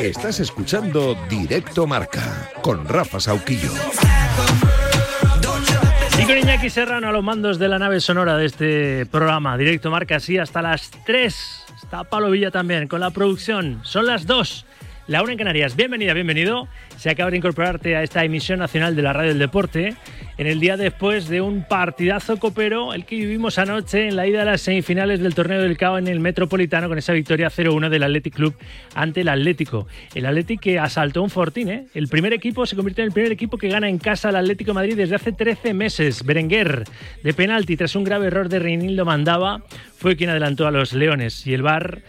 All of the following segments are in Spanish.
Estás escuchando Directo Marca con Rafa Sauquillo. Y con Iñaki Serrano a los mandos de la nave sonora de este programa, Directo Marca, así hasta las 3. Está Pablo Villa también con la producción. Son las 2. La una en Canarias. Bienvenida, bienvenido. Se acaba de incorporarte a esta emisión nacional de la Radio del Deporte en el día después de un partidazo copero, el que vivimos anoche en la ida a las semifinales del torneo del CAO en el Metropolitano con esa victoria 0-1 del Athletic Club ante el Atlético. El Athletic que asaltó un fortín, ¿eh? El primer equipo se convirtió en el primer equipo que gana en casa al Atlético Madrid desde hace 13 meses. Berenguer, de penalti, tras un grave error de Reinildo Mandaba, fue quien adelantó a los Leones y el Bar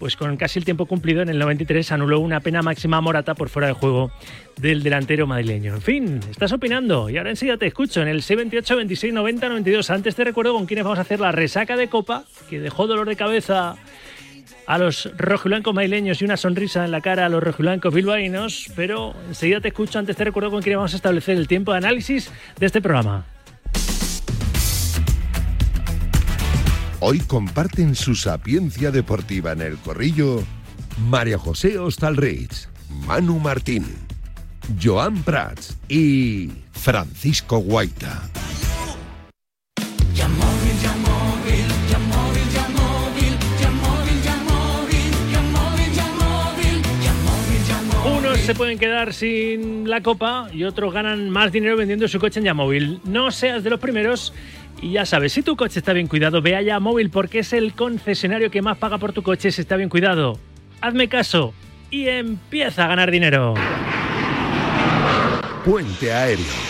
pues con casi el tiempo cumplido en el 93 anuló una pena máxima Morata por fuera de juego del delantero madrileño. En fin, estás opinando y ahora enseguida te escucho en el 78 26 90 92. Antes te recuerdo con quiénes vamos a hacer la resaca de copa que dejó dolor de cabeza a los rojiblancos madrileños y una sonrisa en la cara a los rojiblancos bilbaínos, pero enseguida te escucho, antes te recuerdo con quiénes vamos a establecer el tiempo de análisis de este programa. Hoy comparten su sapiencia deportiva en el corrillo María José Ostalrich, Manu Martín, Joan Prats y Francisco Guaita. Unos se pueden quedar sin la copa y otros ganan más dinero vendiendo su coche en Yamóvil. No seas de los primeros y ya sabes, si tu coche está bien cuidado, ve a Yamóvil porque es el concesionario que más paga por tu coche si está bien cuidado. Hazme caso y empieza a ganar dinero. Puente Aéreo.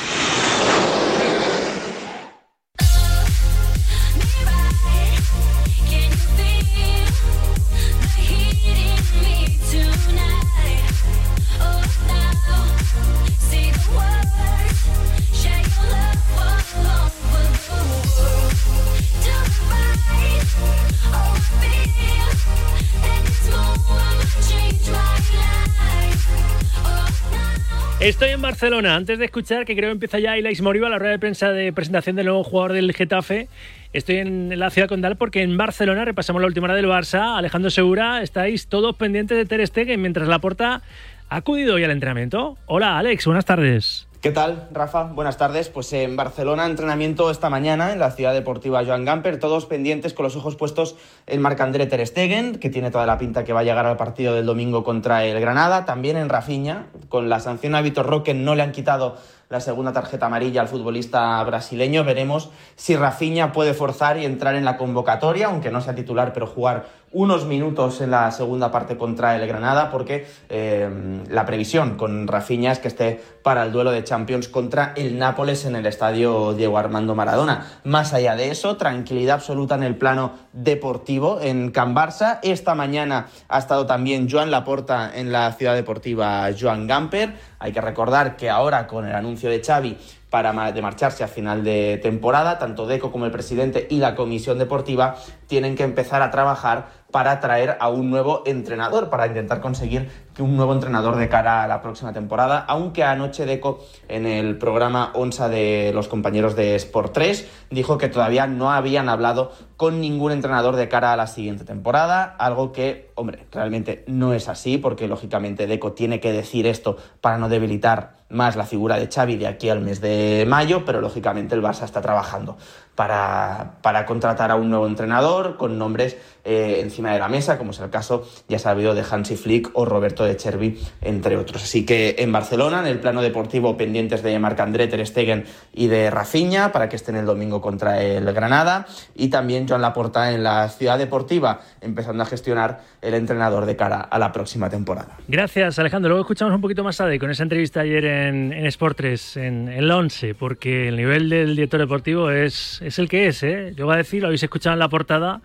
Barcelona. Antes de escuchar, que creo que empieza ya Ilais Moriba, la rueda de prensa de presentación del nuevo jugador del Getafe. Estoy en la ciudad condal porque en Barcelona repasamos la última hora del Barça. Alejandro Segura, estáis todos pendientes de Ter Stegen mientras la porta ha acudido hoy al entrenamiento. Hola, Alex, buenas tardes. ¿Qué tal, Rafa? Buenas tardes. Pues en Barcelona, entrenamiento esta mañana en la ciudad deportiva Joan Gamper, todos pendientes con los ojos puestos en Marc-André Ter Stegen, que tiene toda la pinta que va a llegar al partido del domingo contra el Granada, también en Rafinha, con la sanción a Vitor Roque no le han quitado la segunda tarjeta amarilla al futbolista brasileño. Veremos si Rafinha puede forzar y entrar en la convocatoria, aunque no sea titular, pero jugar unos minutos en la segunda parte contra el Granada, porque eh, la previsión con Rafinha es que esté para el duelo de Champions contra el Nápoles en el estadio Diego Armando Maradona. Más allá de eso, tranquilidad absoluta en el plano deportivo en Can Barça. Esta mañana ha estado también Joan Laporta en la ciudad deportiva Joan Gamper. Hay que recordar que ahora con el anuncio de Xavi para de marcharse a final de temporada, tanto Deco como el presidente y la comisión deportiva tienen que empezar a trabajar para traer a un nuevo entrenador, para intentar conseguir que un nuevo entrenador de cara a la próxima temporada, aunque anoche Deco en el programa ONSA de los compañeros de Sport 3 dijo que todavía no habían hablado con ningún entrenador de cara a la siguiente temporada, algo que, hombre, realmente no es así, porque lógicamente Deco tiene que decir esto para no debilitar más la figura de Xavi de aquí al mes de mayo, pero lógicamente el Barça está trabajando para, para contratar a un nuevo entrenador con nombres eh, encima de la mesa, como es el caso, ya sabido, de Hansi Flick o Roberto de Chervi, entre otros. Así que en Barcelona, en el plano deportivo, pendientes de Marc-André Ter Stegen y de Rafinha para que estén el domingo contra el Granada, y también Joan Laporta en la ciudad deportiva, empezando a gestionar el entrenador de cara a la próxima temporada. Gracias, Alejandro. Luego escuchamos un poquito más tarde con esa entrevista ayer en, en Sport 3, en el 11, porque el nivel del director deportivo es, es el que es. ¿eh? Yo voy a decir, lo habéis escuchado en la portada,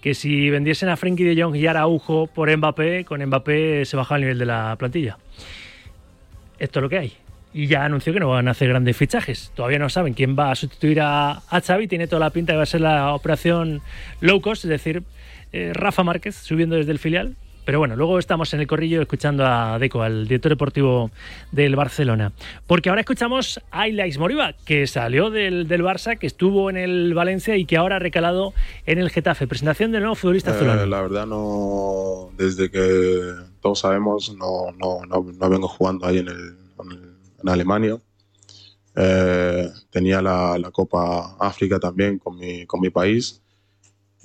que si vendiesen a Frenkie de Jong y Araujo por Mbappé, con Mbappé se baja el nivel de la plantilla. Esto es lo que hay. Y ya anunció que no van a hacer grandes fichajes. Todavía no saben quién va a sustituir a, Xavi. Tiene toda la pinta de va a ser la operación low cost, es decir, eh, Rafa Márquez subiendo desde el filial. Pero bueno, luego estamos en el corrillo escuchando a Deco, al director deportivo del Barcelona. Porque ahora escuchamos a Ilais Moriba, que salió del, del, Barça, que estuvo en el Valencia y que ahora ha recalado en el Getafe. Presentación del nuevo futbolista eh, La verdad no, desde que todos sabemos, no, no, no, vengo jugando ahí en, el, en Alemania. Eh, tenía la, la, Copa África también con mi, con mi país.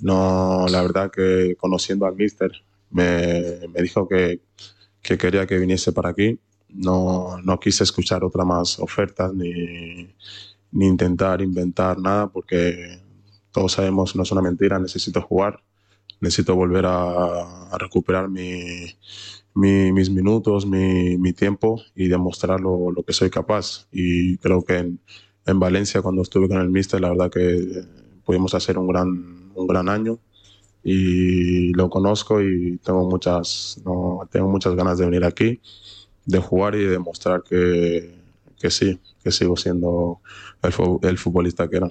No, la verdad que conociendo al míster me, dijo que, que, quería que viniese para aquí. No, no quise escuchar otra más ofertas ni, ni intentar inventar nada porque todos sabemos, no es una mentira, necesito jugar, necesito volver a, a recuperar mi, mis minutos, mi, mi, tiempo y demostrar lo, lo, que soy capaz. Y creo que en, en, Valencia, cuando estuve con el Mister, la verdad que pudimos hacer un gran, un gran año y lo conozco y tengo muchas, no, tengo muchas ganas de venir aquí, de jugar y de demostrar que, que sí, que sigo siendo el, el futbolista que era.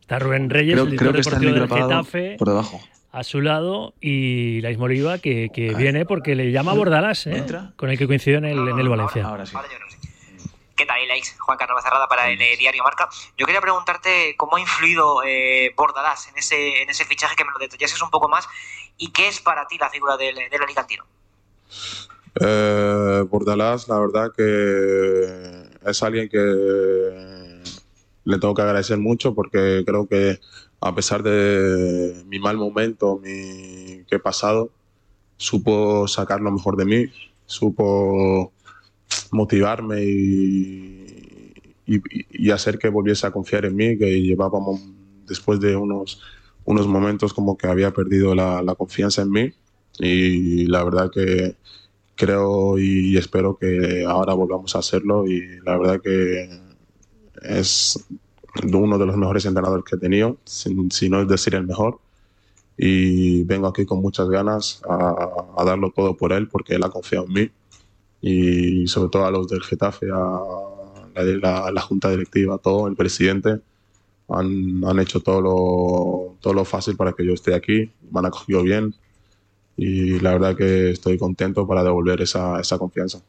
Está Rubén Reyes, creo, el creo que deportivo del Getafe. Por debajo a su lado y la Oliva que, que viene porque le llama Bordalás, ¿eh? con el que coincidió en el, en el Valencia. Ahora, sí. ¿Qué tal, Alex? Juan Carlos Cerrada para el Diario Marca. Yo quería preguntarte cómo ha influido eh, Bordalás en ese, en ese fichaje, que me lo detallases un poco más, y qué es para ti la figura del, del Alicantino. Eh, Bordalás, la verdad que es alguien que le tengo que agradecer mucho porque creo que a pesar de mi mal momento mi, que he pasado, supo sacar lo mejor de mí, supo motivarme y, y, hacer que volviese a confiar en mí, que llevábamos después de unos, unos momentos como que había perdido la, la confianza en mí y la verdad que creo y espero que ahora volvamos a hacerlo y la verdad que es uno de los mejores entrenadores que he tenido, si, no es decir el mejor. Y vengo aquí con muchas ganas a, darlo todo por él, porque él ha confiado en mí. Y sobre todo a los del Getafe, a la, la junta directiva, todo, el presidente, han, han, hecho todo lo, todo lo fácil para que yo esté aquí, me han acogido bien y la verdad que estoy contento para devolver esa, esa confianza.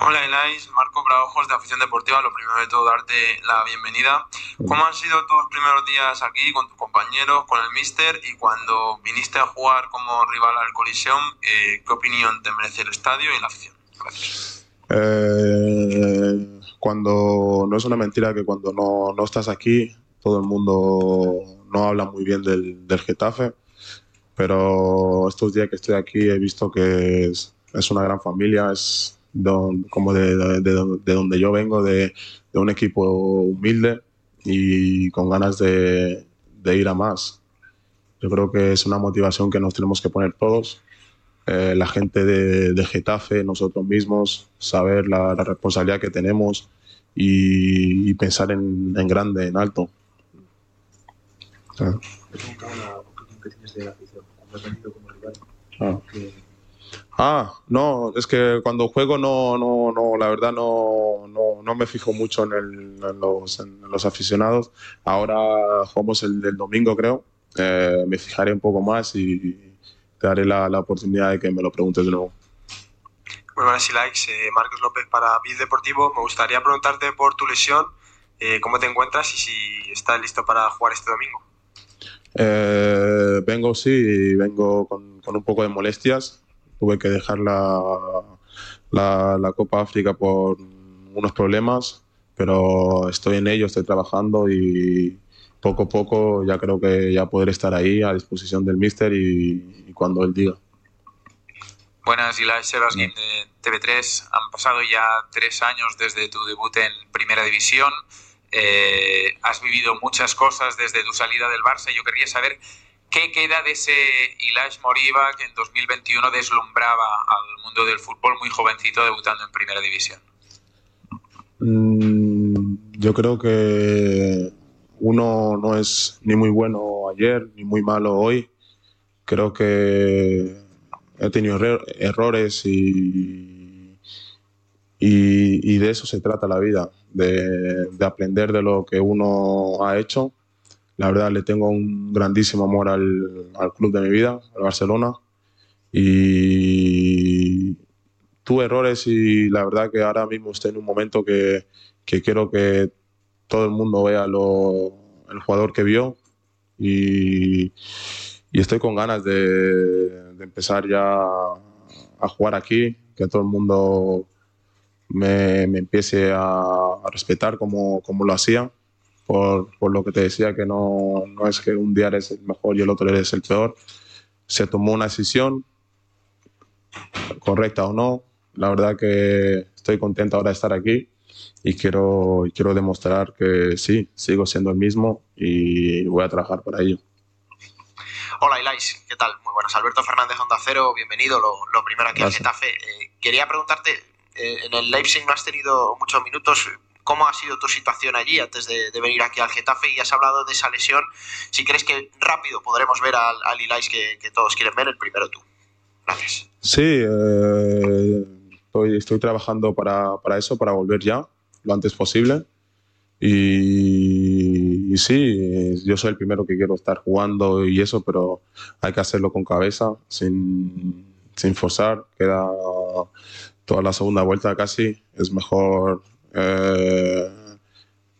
Hola Elais, Marco Braojos de Afición Deportiva. Lo primero de todo, darte la bienvenida. ¿Cómo han sido tus primeros días aquí con tus compañeros, con el Mister? Y cuando viniste a jugar como rival al Colisión, eh, ¿qué opinión te merece el estadio y la afición? Gracias. Eh, cuando no es una mentira que cuando no, no, estás aquí, todo el mundo no habla muy bien del, del Getafe. Pero estos días que estoy aquí he visto que es, es una gran familia, es como de, de, de, donde yo vengo, de, un equipo humilde y con ganas de, ir a más. Yo creo que es una motivación que nos tenemos que poner todos, eh, la gente de, Getafe, nosotros mismos, saber la, responsabilidad que tenemos y, pensar en, en, grande, en alto. Ah. Ah, no, es que cuando juego no, no, no la verdad no, no, no me fijo mucho en, el, en, los, en, los, aficionados. Ahora jugamos el del domingo, creo. Eh, me fijaré un poco más y te daré la, la, oportunidad de que me lo preguntes de nuevo. Muy buenas y likes, eh, Marcos López para Bit Deportivo. Me gustaría preguntarte por tu lesión, eh, cómo te encuentras y si estás listo para jugar este domingo. Eh, vengo, sí, vengo con, con un poco de molestias tuve que dejar la, la, Copa África por unos problemas, pero estoy en ello, estoy trabajando y poco a poco ya creo que ya podré estar ahí a disposición del míster y, cuando él diga. Buenas, Eli Sebasguín de TV3. Han pasado ya tres años desde tu debut en Primera División. Eh, has vivido muchas cosas desde tu salida del Barça. Yo quería saber ¿Qué queda de ese Ilash Moriba que en 2021 deslumbraba al mundo del fútbol muy jovencito debutando en Primera División? Mm, yo creo que uno no es ni muy bueno ayer ni muy malo hoy. Creo que he tenido errores y, y, de eso se trata la vida, de, de aprender de lo que uno ha hecho la verdad le tengo un grandísimo amor al, al club de mi vida, al Barcelona. Y tuve errores y la verdad que ahora mismo estoy en un momento que, que quiero que todo el mundo vea lo, el jugador que vio y, estoy con ganas de, empezar ya a jugar aquí, que todo el mundo me, empiece a, respetar como, como, lo hacía, por, por, lo que te decía, que no, no es que un día eres el mejor y el otro eres el peor. Se tomó una decisión, correcta o no. La verdad que estoy contento ahora de estar aquí y quiero, quiero demostrar que sí, sigo siendo el mismo y voy a trabajar para ello. Hola Ilais, ¿qué tal? Muy buenas. Alberto Fernández Onda Cero, bienvenido. Lo, primero aquí al Getafe. Eh, quería preguntarte, eh, en el Leipzig no has tenido muchos minutos. ¿Cómo ha sido tu situación allí antes de, venir aquí al Getafe? Y has hablado de esa lesión. Si crees que rápido podremos ver al, al Ilais que, que todos quieren ver, el primero tú. Gracias. Sí, eh, estoy, estoy, trabajando para, para, eso, para volver ya lo antes posible. Y, y, sí, yo soy el primero que quiero estar jugando y eso, pero hay que hacerlo con cabeza, sin, sin forzar. Queda toda la segunda vuelta casi. Es mejor eh,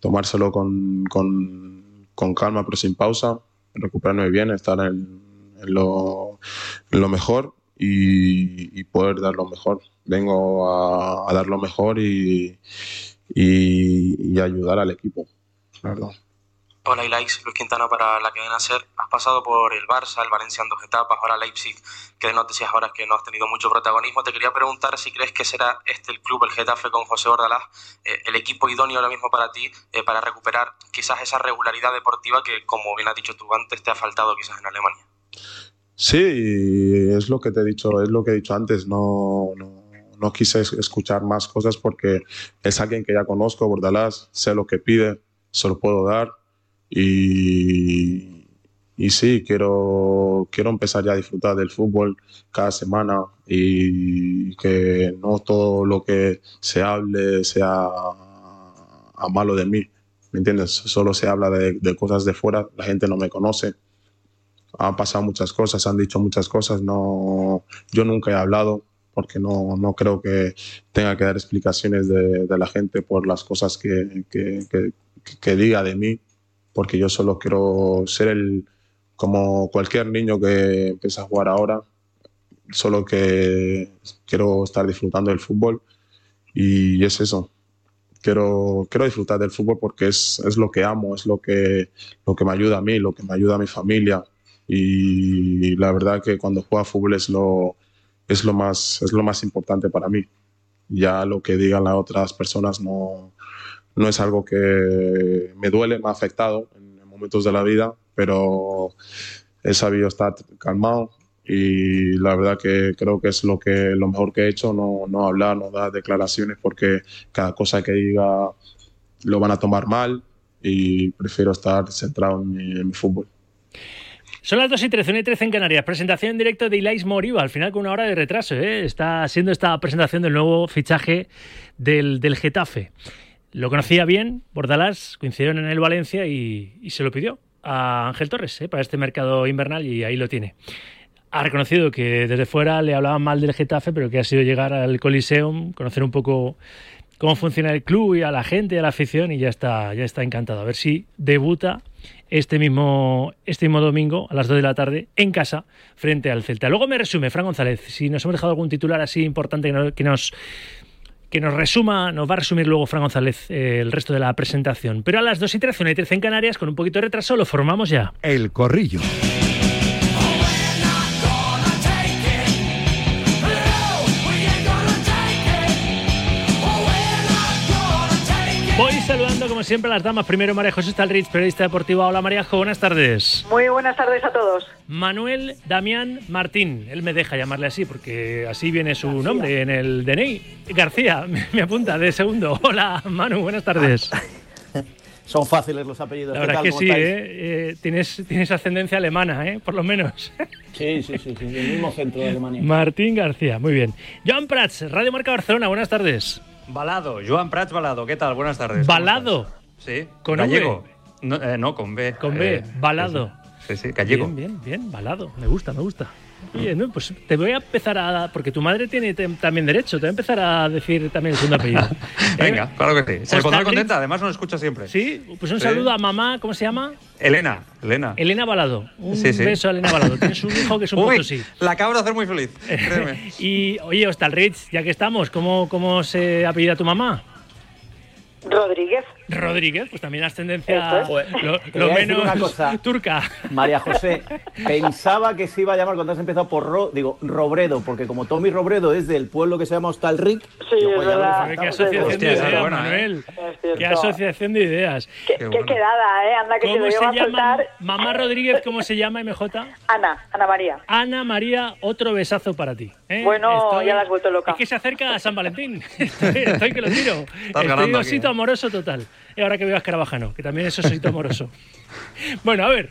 tomárselo con, con, con, calma, pero sin pausa, recuperarme bien, estar en, lo, lo mejor y, poder dar lo mejor. Vengo a, dar lo mejor y, y, ayudar al equipo, Hola Ilais, Luis Quintana para la cadena SER. Has pasado por el Barça, el Valencia en dos etapas, ahora Leipzig, que no decías ahora que no has tenido mucho protagonismo. Te quería preguntar si crees que será este el club, el Getafe con José Bordalás, eh, el equipo idóneo ahora mismo para ti, eh, para recuperar quizás esa regularidad deportiva que, como bien has dicho tú antes, te ha faltado quizás en Alemania. Sí, es lo que te he dicho, es lo que he dicho antes, no, no, quise escuchar más cosas porque es alguien que ya conozco, Bordalás, sé lo que pide, se lo puedo dar y, y sí, quiero, quiero empezar ya a disfrutar del fútbol cada semana y que no todo lo que se hable sea a malo de mí, ¿me entiendes? Solo se habla de, de cosas de fuera, la gente no me conoce han pasado muchas cosas, han dicho muchas cosas. No, yo nunca he hablado porque no, no creo que tenga que dar explicaciones de, de la gente por las cosas que, que, que, diga de mí, porque yo solo quiero ser el, como cualquier niño que empieza a jugar ahora, solo que quiero estar disfrutando del fútbol y es eso. Quiero, quiero disfrutar del fútbol porque es, es lo que amo, es lo que, lo que me ayuda a mí, lo que me ayuda a mi familia, y la verdad que cuando juego fútbol es lo, es, lo más, es lo más importante para mí. Ya lo que digan las otras personas no, no es algo que me duele, me ha afectado en momentos de la vida, pero he sabido estar calmado y la verdad que creo que es lo, que, lo mejor que he hecho, no, no hablar, no dar declaraciones porque cada cosa que diga lo van a tomar mal y prefiero estar centrado en mi fútbol. Son las 2 y 13, 1 y 13 en Canarias. Presentación en directo de Ilais Moriba, al final con una hora de retraso. ¿eh? Está siendo esta presentación del nuevo fichaje del, del Getafe. Lo conocía bien, Bordalás, coincidieron en el Valencia y, se lo pidió a Ángel Torres ¿eh? para este mercado invernal y ahí lo tiene. Ha reconocido que desde fuera le hablaban mal del Getafe, pero que ha sido llegar al Coliseum, conocer un poco cómo funciona el club y a la gente, a la afición y ya está, ya está encantado. A ver si debuta este mismo, este mismo domingo a las 2 de la tarde en casa frente al Celta. Luego me resume, Fran González, si nos hemos dejado algún titular así importante que nos, que nos, resuma, nos va a resumir luego Fran González eh, el resto de la presentación. Pero a las 2 y 13, 1 y 13 en Canarias, con un poquito de retraso, lo formamos ya. El corrillo. Saludando como siempre a las damas. Primero María José Stalrich, periodista deportiva. Hola María buenas tardes. Muy buenas tardes a todos. Manuel Damián Martín, él me deja llamarle así porque así viene su nombre en el DNI. García, me apunta de segundo. Hola Manu, buenas tardes. Son fáciles los apellidos. La verdad que sí, ¿eh? ¿eh? tienes, tienes ascendencia alemana, ¿eh? por lo menos. Sí, sí, sí, sí, el mismo centro de Alemania. Martín García, muy bien. Joan Prats, Radio Marca Barcelona, buenas tardes. Balado, Joan Prats Balado, ¿qué tal? Buenas tardes. ¿Balado? Sí. ¿Con Gallego? No, eh, no, con B. Con B, eh, balado. Sí, sí, gallego. Bien, bien, bien, balado. Me gusta, me gusta. Oye, no, pues te voy a empezar a. Porque tu madre tiene también derecho, te voy a empezar a decir también el segundo apellido. Venga, claro que sí. Se pondrá contenta, además nos escucha siempre. Sí, pues un Sí. saludo a mamá, ¿cómo se llama? Elena, Elena. Elena Balado. Un Sí, sí. beso a Elena Balado. Tienes un hijo que es un Uy, potosí. la acabo de hacer muy feliz, créeme. Y oye, Hostalritz, ya que estamos, ¿cómo, cómo se apellida tu mamá? Rodríguez. Rodríguez, pues también ascendencia Eso es. lo, Te lo voy a decir menos una cosa. turca. María José, pensaba que se iba a llamar cuando has empezado por Ro, digo, Robredo, porque como Tommy Robredo es del pueblo que se llama Hostalric, Sí, yo, es verdad. Qué asociación de ideas, ¿eh? Manuel. Qué asociación de ideas. Qué, Qué qué bueno. quedada, ¿eh? Anda que se ¿Cómo lo se iba a llama? Mamá Rodríguez, ¿cómo se llama, MJ? Ana, Ana María. Ana María, otro besazo para ti. ¿eh? Bueno, ya la has vuelto loca. Es que se acerca a San Valentín. Estoy, estoy que lo tiro. Estoy ganando aquí, osito ¿eh? amoroso total. Y ahora que veo a Escarabajano, que también es osito amoroso. bueno, a ver.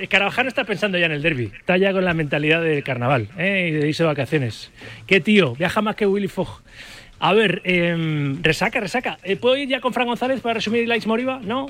Escarabajano está pensando ya en el derby. Está ya con la mentalidad del carnaval ¿eh? y de irse de vacaciones. Qué tío, viaja más que Willy Fogg. A ver, em, resaca, resaca. Eh, ¿Puedo ir ya con Fran González para resumir Likes Moriba? No.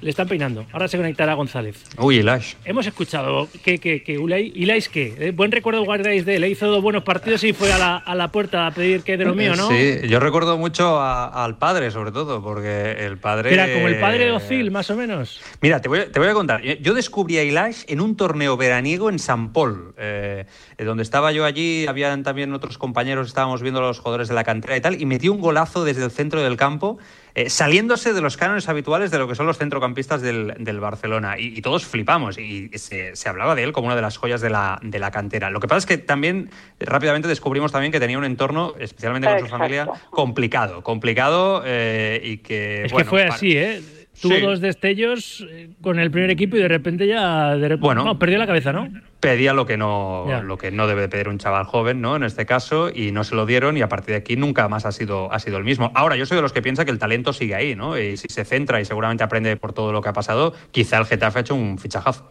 Le están peinando. Ahora se conectará González. Uy, Elash. Hemos escuchado que, que, que Ulay, ¿qué? Eh, Buen recuerdo guardáis de él. Le hizo dos buenos partidos y fue a la, a la puerta a pedir que de lo mío, ¿no? Sí, yo recuerdo mucho a- al padre, sobre todo, porque el padre. Era como el padre de Ozil, más o menos. Mira, te voy, a- te voy a contar. Yo- Yo descubrí a Ilash en un torneo veraniego en San Paul, eh, eh, donde estaba yo allí, habían también otros compañeros, estábamos viendo a los jugadores de la cantera y tal, y metió un golazo desde el centro del campo, eh, saliéndose de los cánones habituales de lo que son los centrocampistas del, del Barcelona. Y, y todos flipamos, y se, se hablaba de él como una de las joyas de la, de la cantera. Lo que pasa es que también eh, rápidamente descubrimos también que tenía un entorno, especialmente con su familia, complicado, complicado eh, y que... Es bueno, que fue para- así, ¿eh? Tuvo Sí. dos destellos eh, con el primer equipo y de repente ya. de Bueno. no, perdió la cabeza, ¿no? pedía lo que no Ya. lo que no debe de pedir un chaval joven, ¿no? En este caso y no se lo dieron y a partir de aquí nunca más ha sido ha sido el mismo. Ahora yo soy de los que piensa que el talento sigue ahí, ¿no? Y si se centra y seguramente aprende por todo lo que ha pasado, quizá el Getafe ha hecho un fichajazo.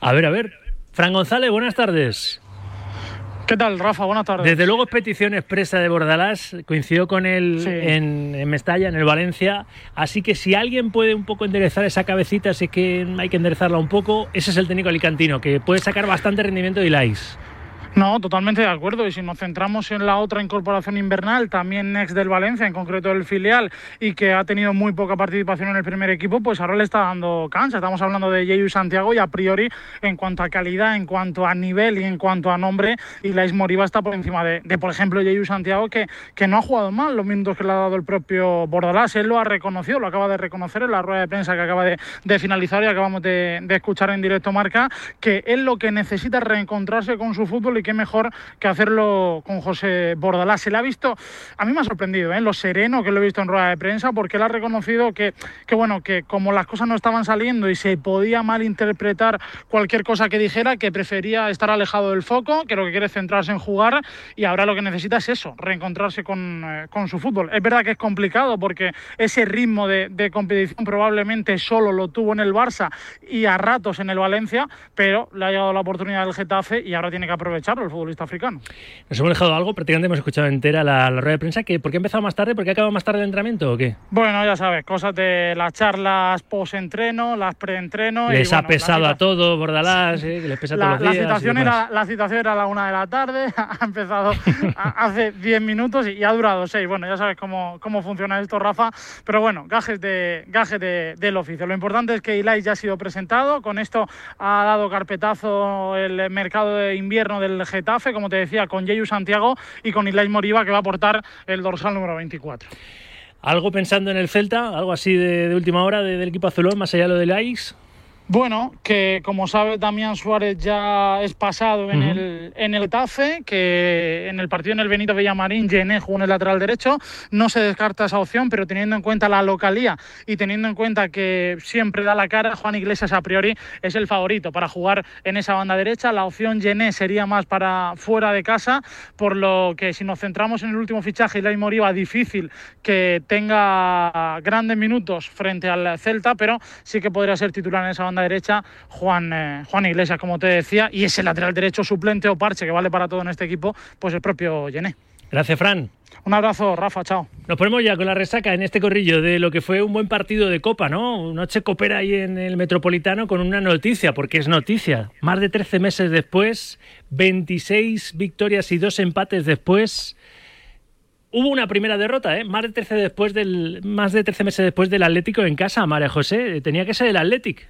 A ver, a ver. Fran González, buenas tardes. ¿Qué tal, Rafa? Buenas tardes. Desde luego es petición expresa de Bordalás, coincidió con él Sí. en, en Mestalla, en el Valencia, así que si alguien puede un poco enderezar esa cabecita, sé que hay que enderezarla un poco, ese es el técnico alicantino, que puede sacar bastante rendimiento de Ilais. No, totalmente de acuerdo. Y si nos centramos en la otra incorporación invernal, también ex del Valencia, en concreto del filial, y que ha tenido muy poca participación en el primer equipo, pues ahora le está dando cancha. Estamos hablando de Yeyu Santiago y a priori, en cuanto a calidad, en cuanto a nivel y en cuanto a nombre, Ilais Moriba está por encima de, de, por ejemplo, Yeyu Santiago, que, que no ha jugado mal los minutos que le ha dado el propio Bordalás. Él lo ha reconocido, lo acaba de reconocer en la rueda de prensa que acaba de, finalizar y acabamos de, escuchar en directo marca, que él lo que necesita es reencontrarse con su fútbol y qué mejor que hacerlo con José Bordalás. Se le ha visto, a mí me ha sorprendido, ¿eh? lo sereno que lo he visto en rueda de prensa, porque él ha reconocido que, que, bueno, que como las cosas no estaban saliendo y se podía malinterpretar cualquier cosa que dijera, que prefería estar alejado del foco, que lo que quiere es centrarse en jugar y ahora lo que necesita es eso, reencontrarse con, eh, con su fútbol. Es verdad que es complicado porque ese ritmo de, de competición probablemente solo lo tuvo en el Barça y a ratos en el Valencia, pero le ha llegado la oportunidad del Getafe y ahora tiene que el futbolista africano. Nos hemos dejado algo, prácticamente hemos escuchado entera la, la rueda de prensa. Que, ¿Por qué ha empezado más tarde? ¿Por qué ha acabado más tarde el entrenamiento o qué? Bueno, ya sabes, cosas de las charlas post-entreno, las pre-entreno. Les y, ha bueno, pesado a todos, Bordalás, eh, que les pesa La, todos la los días. era, la situación era a la una de la tarde, ha empezado a- hace 10 minutos y ha durado 6. Bueno, ya sabes cómo, cómo funciona esto, Rafa. Pero bueno, gajes, de, gajes de- del oficio. Lo importante es que Ilai ya ha sido presentado. Con esto ha dado carpetazo el mercado de invierno del Getafe, como te decía, con Yeyu Santiago y con Ilai Moriba, que va a aportar el dorsal número 24. ¿Algo pensando en el Celta? ¿Algo así de, última hora de- del equipo azulón, más allá de lo del Aix? Bueno, que como sabe Damián Suárez ya es pasado en, Ujú. el, en el TAFE, que en el partido en el Benito Villamarín Gené jugó en el lateral derecho, no se descarta esa opción, pero teniendo en cuenta la localía y teniendo en cuenta que siempre da la cara, Juan Iglesias a priori es el favorito para jugar en esa banda derecha. La opción Gené sería más para fuera de casa, por lo que si nos centramos en el último fichaje, Ilai Moriba, difícil que tenga grandes minutos frente al Celta, pero sí que podría ser titular en esa banda derecha Juan, eh, Juan Iglesias, como te decía, y ese lateral derecho suplente o parche que vale para todo en este equipo, pues el propio Gené. Gracias, Fran. Un abrazo, Rafa, chao. Nos ponemos ya con la resaca en este corrillo de lo que fue un buen partido de Copa, ¿no? Noche copera ahí en el Metropolitano con una noticia, porque es noticia. Más de 13 meses después, 26 victorias y dos empates después, hubo una primera derrota, ¿eh? Más de 13, después del, más de 13 meses después del Atlético en casa, María José. Tenía que ser el Atlético.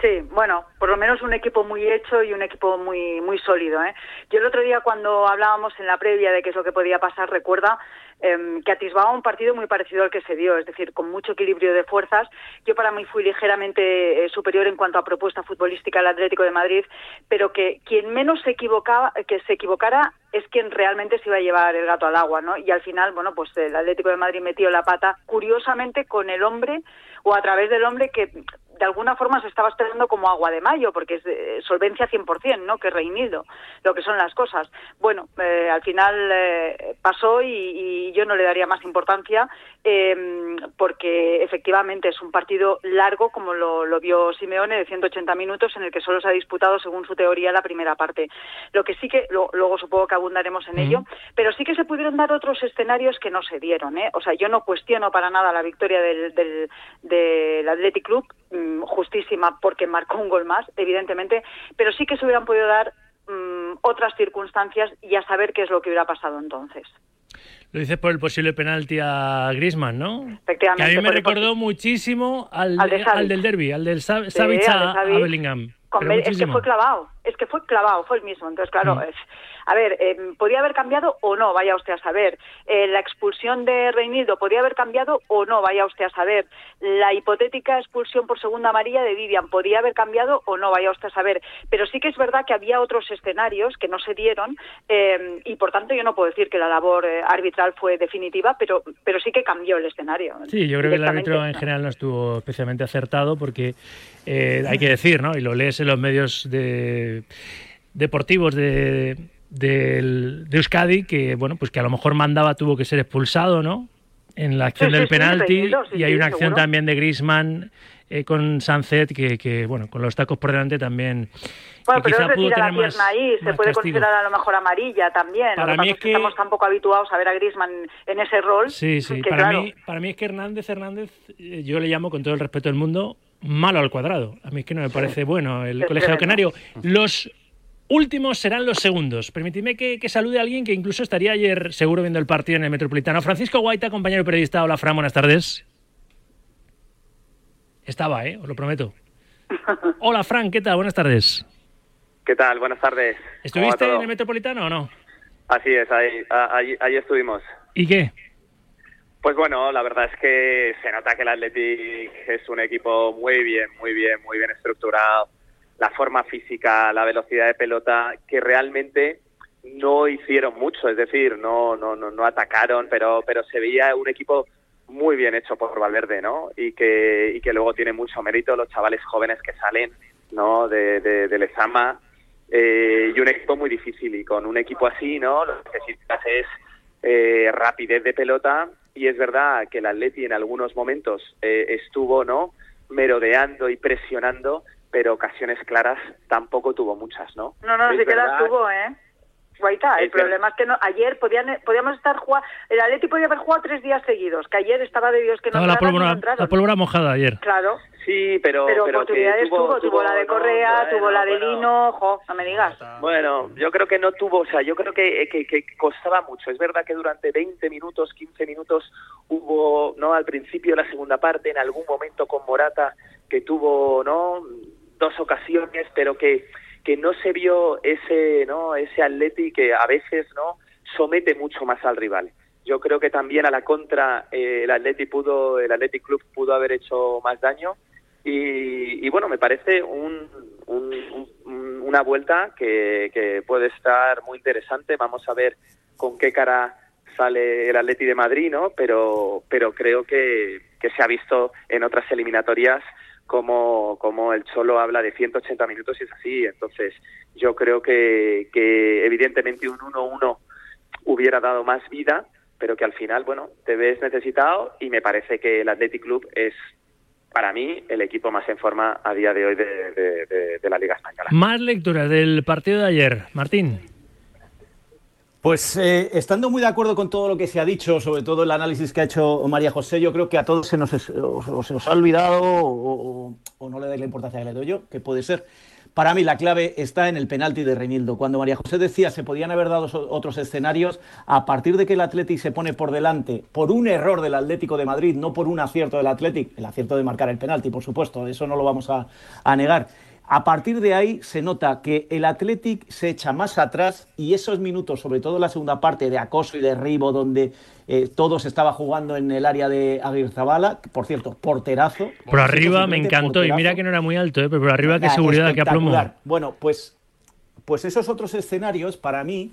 Sí, bueno, por lo menos un equipo muy hecho y un equipo muy muy sólido. ¿eh? Yo el otro día cuando hablábamos en la previa de qué es lo que podía pasar, recuerda eh, que atisbaba un partido muy parecido al que se dio, es decir, con mucho equilibrio de fuerzas. Yo para mí fui ligeramente eh, superior en cuanto a propuesta futbolística al Atlético de Madrid, pero que quien menos se equivocaba, que se equivocara es quien realmente se iba a llevar el gato al agua, ¿no? Y al final, bueno, pues el Atlético de Madrid metió la pata, curiosamente con el hombre o a través del hombre que de alguna forma se estaba esperando como agua de mayo, porque es de solvencia 100%, ¿no? Que Reinildo, lo que son las cosas. Bueno, eh, al final eh, pasó y, y, yo no le daría más importancia eh, porque efectivamente es un partido largo, como lo, lo, vio Simeone, de 180 minutos, en el que solo se ha disputado, según su teoría, la primera parte. Lo que sí que, lo, luego supongo que abundaremos en mm. ello, pero sí que se pudieron dar otros escenarios que no se dieron, ¿eh? O sea, yo no cuestiono para nada la victoria del, del, del Athletic Club, Mm, justísima porque marcó un gol más, evidentemente, pero sí que se hubieran podido dar mmm, otras circunstancias y a saber qué es lo que hubiera pasado entonces. Lo dices por el posible penalti a Griezmann, ¿no? Efectivamente. Que a mí me recordó muchísimo al, al, de al, del derby, al del Savic sí, a, a, Bellingham. Con es que fue clavado, es que fue clavado, fue el mismo. Entonces, claro, mm. es, a ver, eh, ¿podría haber cambiado o no? Vaya usted a saber. Eh, la expulsión de Reinildo, ¿podría haber cambiado o no? Vaya usted a saber. La hipotética expulsión por segunda amarilla de Vivian, ¿podría haber cambiado o no? Vaya usted a saber. Pero sí que es verdad que había otros escenarios que no se dieron eh, y, por tanto, yo no puedo decir que la labor eh, arbitral fue definitiva, pero, pero sí que cambió el escenario. Sí, yo creo que el árbitro en general no estuvo especialmente acertado porque eh, hay que decir, ¿no? Y lo lees en los medios de deportivos de del, de Euskadi que bueno pues que a lo mejor mandaba tuvo que ser expulsado no en la acción sí, del sí, penalti sí, y hay una acción seguro. también de Griezmann eh, con Sanzet que, que, bueno con los tacos por delante también bueno, que pero quizá pudo la más, pierna ahí, se puede castigo. considerar a lo mejor amarilla también. Para mí es que- estamos tan poco habituados a ver a Griezmann en ese rol. Sí, sí. que Para, claro, mí, para mí es que Hernández Hernández, eh, yo le llamo con todo el respeto del mundo, malo al cuadrado. A mí es que no me parece bueno el Es colegiado tremendo. canario. Los últimos serán los segundos. Permitidme que, que salude a alguien que incluso estaría ayer seguro viendo el partido en el Metropolitano. Francisco Guaita, compañero periodista. Hola, Fran, buenas tardes. Estaba, ¿eh? Os lo prometo. Hola, Fran, ¿qué tal? Buenas tardes. ¿Qué tal? Buenas tardes. ¿Cómo va ¿Estuviste en el Metropolitano o no? Así es, ahí, ahí, ahí estuvimos. ¿Y qué? Pues bueno, la verdad es que se nota que el Athletic es un equipo muy bien, muy bien, muy bien estructurado. La forma física, la velocidad de pelota, que realmente no hicieron mucho, es decir, no, no, no, no atacaron, pero, pero se veía un equipo muy bien hecho por Valverde, ¿no? Y que, y que luego tiene mucho mérito los chavales jóvenes que salen, ¿no? De, de, de Lezama. Eh, y un equipo muy difícil. Y con un equipo así, ¿no? Lo que necesitas es eh, rapidez de pelota. Y es verdad que el Atleti en algunos momentos eh, estuvo, ¿no? Merodeando y presionando, pero ocasiones claras tampoco tuvo muchas, ¿no? No, no, Es sí que las verdad- tuvo, ¿eh? Guaita, el problema es que no, ayer podían, podíamos estar jugando, el Atleti podía haber jugado tres días seguidos, que ayer estaba de Dios que no la no la pólvora mojada ayer. Claro, Sí, pero, pero, oportunidades tuvo, tuvo, la de no, Correa, bueno, tuvo la de bueno. Lino, jo, no me digas. Bueno, yo creo que no tuvo, o sea, yo creo que, que, que costaba mucho. Es verdad que durante 20 minutos, 15 minutos hubo, ¿no? Al principio de la segunda parte, en algún momento con Morata, que tuvo, ¿no? Dos ocasiones, pero que, que no se vio ese, ¿no? Ese Atleti que a veces, ¿no? Somete mucho más al rival. Yo creo que también a la contra eh, el Atleti pudo, el Athletic Club pudo haber hecho más daño. Y, y bueno, me parece un, un- un- una vuelta que, que puede estar muy interesante. Vamos a ver con qué cara sale el Atleti de Madrid, ¿no? Pero, pero creo que, que se ha visto en otras eliminatorias como, como el Cholo habla de 180 minutos y es así. Entonces, yo creo que, que evidentemente un 1-1 hubiera dado más vida, pero que al final, bueno, te ves necesitado y me parece que el Athletic Club es, para mí, el equipo más en forma a día de hoy de, de- la Liga Española. Más lecturas del partido de ayer. Martín. Pues eh, estando muy de acuerdo con todo lo que se ha dicho, sobre todo el análisis que ha hecho María José, yo creo que a todos se nos, ha olvidado o, no le dais la importancia que le doy yo, que puede ser. Para mí la clave está en el penalti de Reinildo. Cuando María José decía se podían haber dado otros escenarios, a partir de que el Athletic se pone por delante por un error del Atlético de Madrid, no por un acierto del Athletic, el acierto de marcar el penalti, por supuesto, eso no lo vamos a negar. A partir de ahí se nota que el Athletic se echa más atrás y esos minutos, sobre todo la segunda parte de acoso y derribo, donde eh, todo se estaba jugando en el área de Aguirrezabala, por cierto, porterazo. Por arriba me encantó y mira que no era muy alto, ¿eh? pero por arriba qué seguridad, qué aplomo. Bueno, pues, pues esos otros escenarios para mí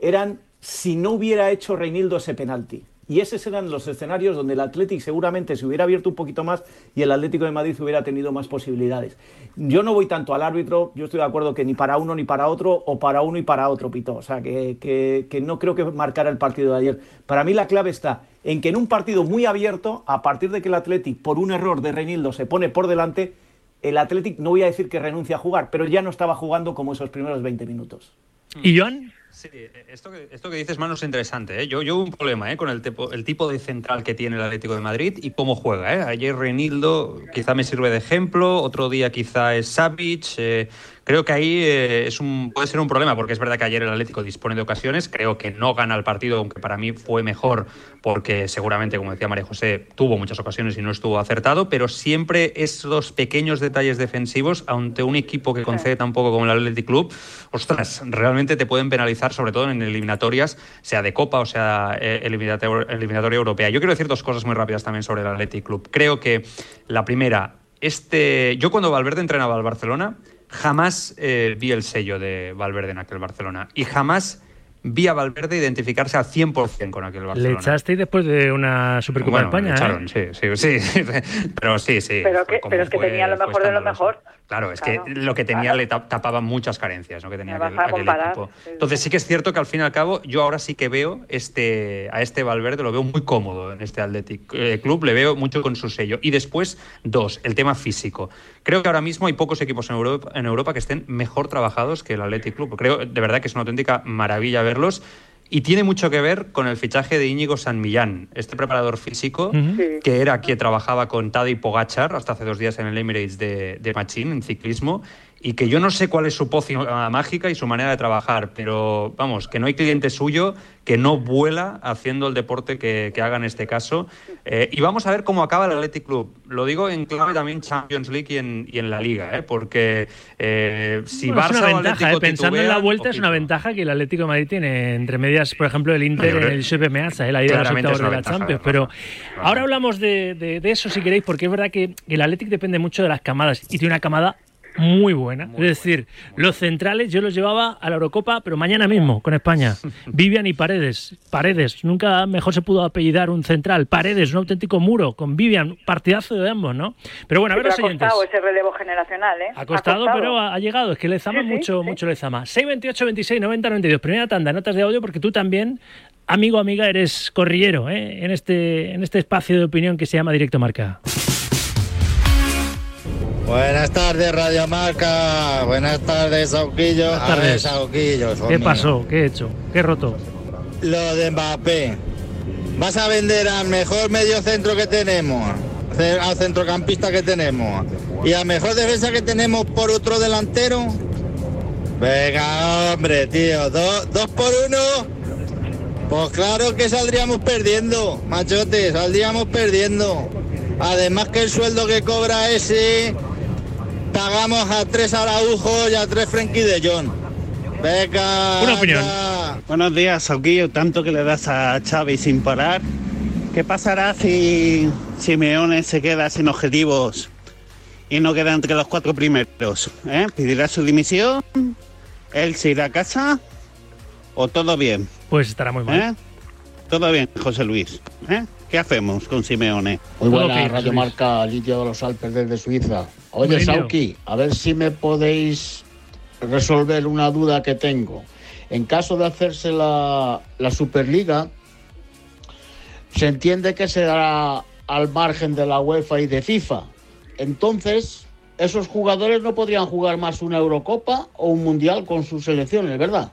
eran si no hubiera hecho Reinildo ese penalti. Y esos eran los escenarios donde el Athletic seguramente se hubiera abierto un poquito más y el Atlético de Madrid hubiera tenido más posibilidades. Yo no voy tanto al árbitro, yo estoy de acuerdo que ni para uno ni para otro, o para uno y para otro, Pito. O sea, que, que- no creo que marcara el partido de ayer. Para mí la clave está en que en un partido muy abierto, a partir de que el Athletic, por un error de Reinildo, se pone por delante, el Athletic no voy a decir que renuncia a jugar, pero ya no estaba jugando como esos primeros 20 minutos. ¿Y Joan? Sí, esto que, esto que dices, Manu, es interesante. ¿eh? Yo, yo un problema ¿eh? con el tipo, el tipo de central que tiene el Atlético de Madrid y cómo juega. ¿eh? Ayer Reinildo quizá me sirve de ejemplo, otro día quizá es Savic. Creo que ahí eh, es un, puede ser un problema, porque es verdad que ayer el Atlético dispone de ocasiones. Creo que no gana el partido, aunque para mí fue mejor, porque seguramente, como decía María José, tuvo muchas ocasiones y no estuvo acertado, pero siempre esos pequeños detalles defensivos ante un equipo que concede tan poco como el Athletic Club, ostras, realmente te pueden penalizar, sobre todo en eliminatorias, sea de Copa o sea eh, eliminator- eliminatoria europea. Yo quiero decir dos cosas muy rápidas también sobre el Athletic Club. Creo que la primera, este, yo cuando Valverde entrenaba al Barcelona, jamás eh, vi el sello de Valverde en aquel Barcelona y jamás vi a Valverde identificarse al 100% con aquel Le Barcelona. echasteis después de una Supercopa Bueno, de España, le echaron, ¿eh? sí, sí, sí, pero sí, sí. Pero, que, pero es que fue- tenía lo mejor de lo mejor. Claro, es Claro, que lo que tenía claro. le tap- tapaba muchas carencias, ¿no? Que tenía aquel, equipo. Entonces sí que es cierto que al fin y al cabo yo ahora sí que veo este a este Valverde lo veo muy cómodo en este Athletic eh, Club, le veo mucho con su sello. Y después dos, el tema físico. Creo que ahora mismo hay pocos equipos en Europa, en Europa que estén mejor trabajados que el Athletic Club. Creo de verdad que es una auténtica maravilla verlos. Y tiene mucho que ver con el fichaje de Íñigo San Millán, este preparador físico que era quien trabajaba con Tadej Pogachar hasta hace dos días en el Emirates de, de Machín, en ciclismo, y que yo no sé cuál es su pócima mágica y su manera de trabajar, pero vamos, que no hay cliente suyo que no vuela haciendo el deporte que, que haga en este caso. Eh, y vamos a ver cómo acaba el Athletic Club. Lo digo en clave también Champions League y en, y en la Liga, ¿eh? porque eh, si Bueno, es Barça una o ventaja, ¿eh? pensando en la vuelta es una ventaja que el Atlético de Madrid tiene entre medias, por ejemplo, el Inter en el Giuseppe Meazza, la ida los octavos es una de la Champions. Pero ahora hablamos de, de- de eso si queréis, porque es verdad que el Atlético depende mucho de las camadas y tiene una camada muy buena. es decir, los centrales yo los llevaba a la Eurocopa, pero mañana mismo con España. Vivian y Paredes. Paredes, nunca mejor se pudo apellidar un central. Paredes, un auténtico muro con Vivian. Partidazo de ambos, ¿no? Pero bueno, a ver Pero los ha siguientes. costado ese relevo generacional, ¿eh? Ha costado, pero ha, ha llegado. Es que Lezama Sí, sí, mucho, sí. mucho Lezama. 628, 26, 90, 92. Primera tanda, notas de audio, porque tú también, amigo, amiga, eres corrillero ¿eh? en, este, en este espacio de opinión que se llama Directo Marca. Buenas tardes, Radio Marca. Buenas tardes, Sauquillo. Buenas tardes. Sauquillo, ¿Qué pasó? ¿Qué he hecho? ¿Qué he roto? Lo de Mbappé. Vas a vender al mejor medio centro que tenemos, al centrocampista que tenemos, y al mejor defensa que tenemos por otro delantero. Venga, hombre, tío, dos, dos por uno. Pues claro que saldríamos perdiendo, machote, saldríamos perdiendo. Además que el sueldo que cobra ese, pagamos a tres Araujo y a tres Frenkie de Jong. Venga. Una opinión. Buenos días, Sauquillo. Tanto que le das a Xavi sin parar. ¿Qué pasará si Simeone se queda sin objetivos y no queda entre los cuatro primeros? ¿Eh? ¿Pedirá su dimisión? ¿Él se irá a casa? ¿O todo bien? Pues estará muy mal. ¿Eh? Todo bien, José Luis. ¿Eh? ¿Qué hacemos con Simeone? Muy buena ok, José Radio Luis. Marca, Lidio de los Alpes desde Suiza. Oye. Sauki, a ver si me podéis resolver una duda que tengo. En caso de hacerse la, la Superliga, se entiende que se dará al margen de la UEFA y de FIFA. Entonces, esos jugadores no podrían jugar más una Eurocopa o un Mundial con sus selecciones, ¿verdad?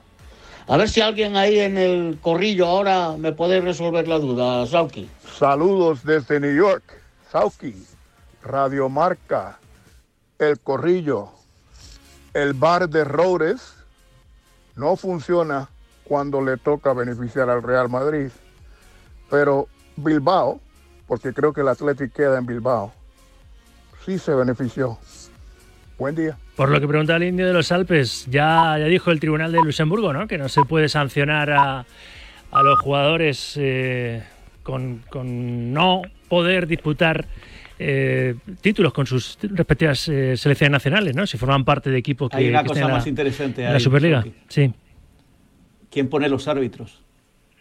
A ver si alguien ahí en el corrillo ahora me puede resolver la duda, Sauki. Saludos desde New York, Sauki, Radio Marca, El Corrillo. El bar de Roures no funciona cuando le toca beneficiar al Real Madrid, pero Bilbao, porque creo que el Athletic queda en Bilbao, sí se benefició. Buen día. Por lo que pregunta el indio de los Alpes, ya, ya dijo el Tribunal de Luxemburgo ¿no? que no se puede sancionar a, a los jugadores eh, con, con, no poder disputar eh, títulos con sus respectivas eh, selecciones nacionales, ¿no? si forman parte de equipos que, Hay una que cosa más la, interesante en la ahí, Superliga. Sí, ¿Quién pone los árbitros?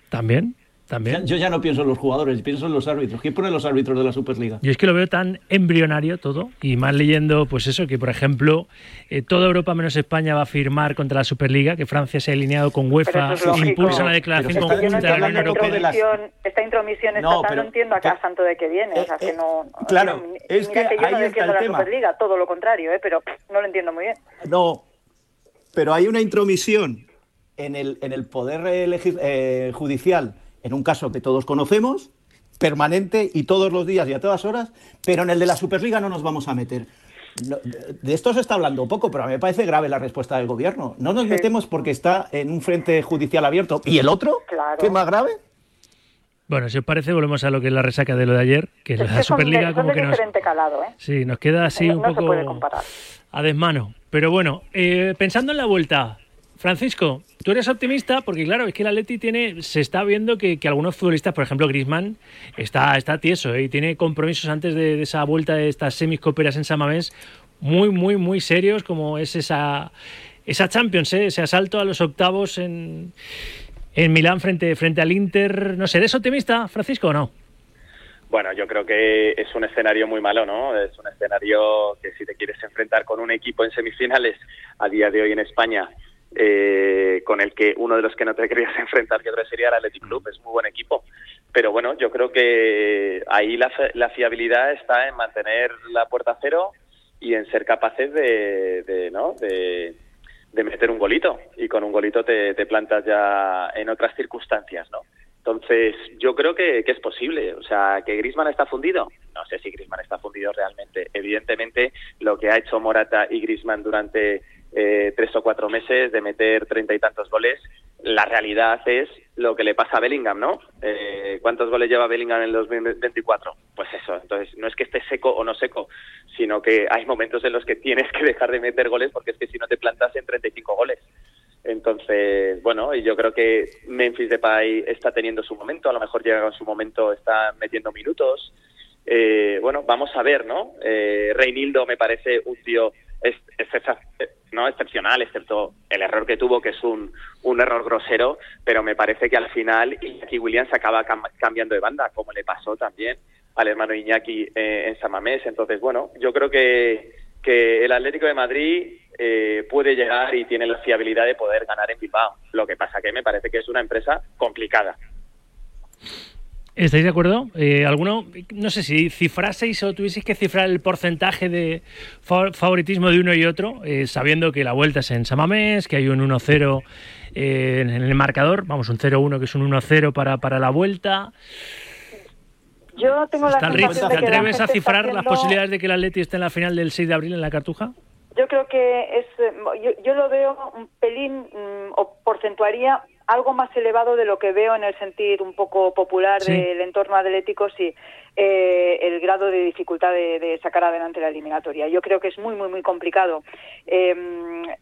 también. También. Yo ya no pienso en los jugadores, pienso en los árbitros. ¿Quién pone los árbitros de la Superliga? Yo es que lo veo tan embrionario todo, y más leyendo, pues eso, que por ejemplo, eh, toda Europa menos España va a firmar contra la Superliga, que Francia se ha alineado con UEFA, es impulsa la declaración Pero no conjunta de la Unión esta Europea. intromisión, esta intromisión No, estatal, pero- no entiendo a qué santo de qué viene. o sea, que no, claro, no, es mira que yo ahí no está el la tema. Superliga, todo lo contrario, ¿eh? pero pff, no lo entiendo muy bien. No, pero hay una intromisión en el, en el poder eh, legis- eh, judicial, en un caso que todos conocemos, permanente y todos los días y a todas horas, pero en el de la Superliga no nos vamos a meter. No, de esto se está hablando poco, pero a mí me parece grave la respuesta del gobierno. No nos metemos porque está en un frente judicial abierto. ¿Y el otro? ¿Qué es más grave? Bueno, si os parece, volvemos a lo que es la resaca de lo de ayer, que Es la que son de, Superliga son como de que nos, calado, ¿eh? sí, nos queda así no, un no se poco puede comparar. a desmano. Pero bueno, eh, pensando en la vuelta, Francisco, tú eres optimista porque claro, es que el Atleti tiene, se está viendo que, algunos futbolistas, por ejemplo Griezmann, está, está tieso ¿eh? y tiene compromisos antes de, esa vuelta de estas semiscoperas en Samamés muy, muy, muy serios, como es esa, esa Champions, ¿eh? ese asalto a los octavos en, en Milán frente, frente al Inter. No sé, ¿eres optimista, Francisco, o no? Bueno, yo creo que es un escenario muy malo, ¿no? Es un escenario que si te quieres enfrentar con un equipo en semifinales a día de hoy en España, eh, con el que uno de los que no te querías enfrentar, que creo sería el Athletic Club, es muy buen equipo. Pero bueno, yo creo que ahí la, la fiabilidad está en mantener la puerta cero y en ser capaces de, de, ¿no? de, meter un golito. Y con un golito te, te plantas ya en otras circunstancias, ¿no? Entonces, yo creo que, que es posible. O sea, que Grisman está fundido. No sé si Grisman está fundido realmente. Evidentemente, lo que ha hecho Morata y Grisman durante eh, tres o cuatro meses de meter treinta y tantos goles, la realidad es lo que le pasa a Bellingham, ¿no? Eh, ¿Cuántos goles lleva Bellingham en el 2024? Pues eso. Entonces, no es que esté seco o no seco, sino que hay momentos en los que tienes que dejar de meter goles porque es que si no te plantas en 35 goles. Entonces, bueno, y yo creo que Memphis Depay está teniendo su momento, a lo mejor llega en su momento, está metiendo minutos. Eh, bueno, vamos a ver, ¿no? Eh, Reinildo me parece un tío es, es- no excepcional, excepto el error que tuvo, que es un, un error grosero, pero me parece que al final Iñaki Williams acaba cam- cambiando de banda, como le pasó también al hermano Iñaki eh, en Samamés. Entonces, bueno, yo creo que, que el Atlético de Madrid eh, puede llegar y tiene la fiabilidad de poder ganar en Bilbao. Lo que pasa que me parece que es una empresa complicada. ¿Estáis de acuerdo? Eh, ¿Alguno, no sé si cifraseis o tuvieseis que cifrar el porcentaje de fa- favoritismo de uno y otro, eh, sabiendo que la vuelta es en Samamés, que hay un 1-0 eh, en el marcador, vamos, un 0-1 que es un 1-0 para, para la vuelta? Yo tengo la ¿Está Rich, sensación ¿Te de que la atreves a cifrar las posibilidades de que el Atleti esté en la final del 6 de abril en la Cartuja? Yo creo que es, yo, yo lo veo un pelín mm, o porcentuaría algo más elevado de lo que veo en el sentir un poco popular Sí. del entorno atlético, sí, eh, el grado de dificultad de, de sacar adelante la eliminatoria. Yo creo que es muy, muy, muy complicado. Eh,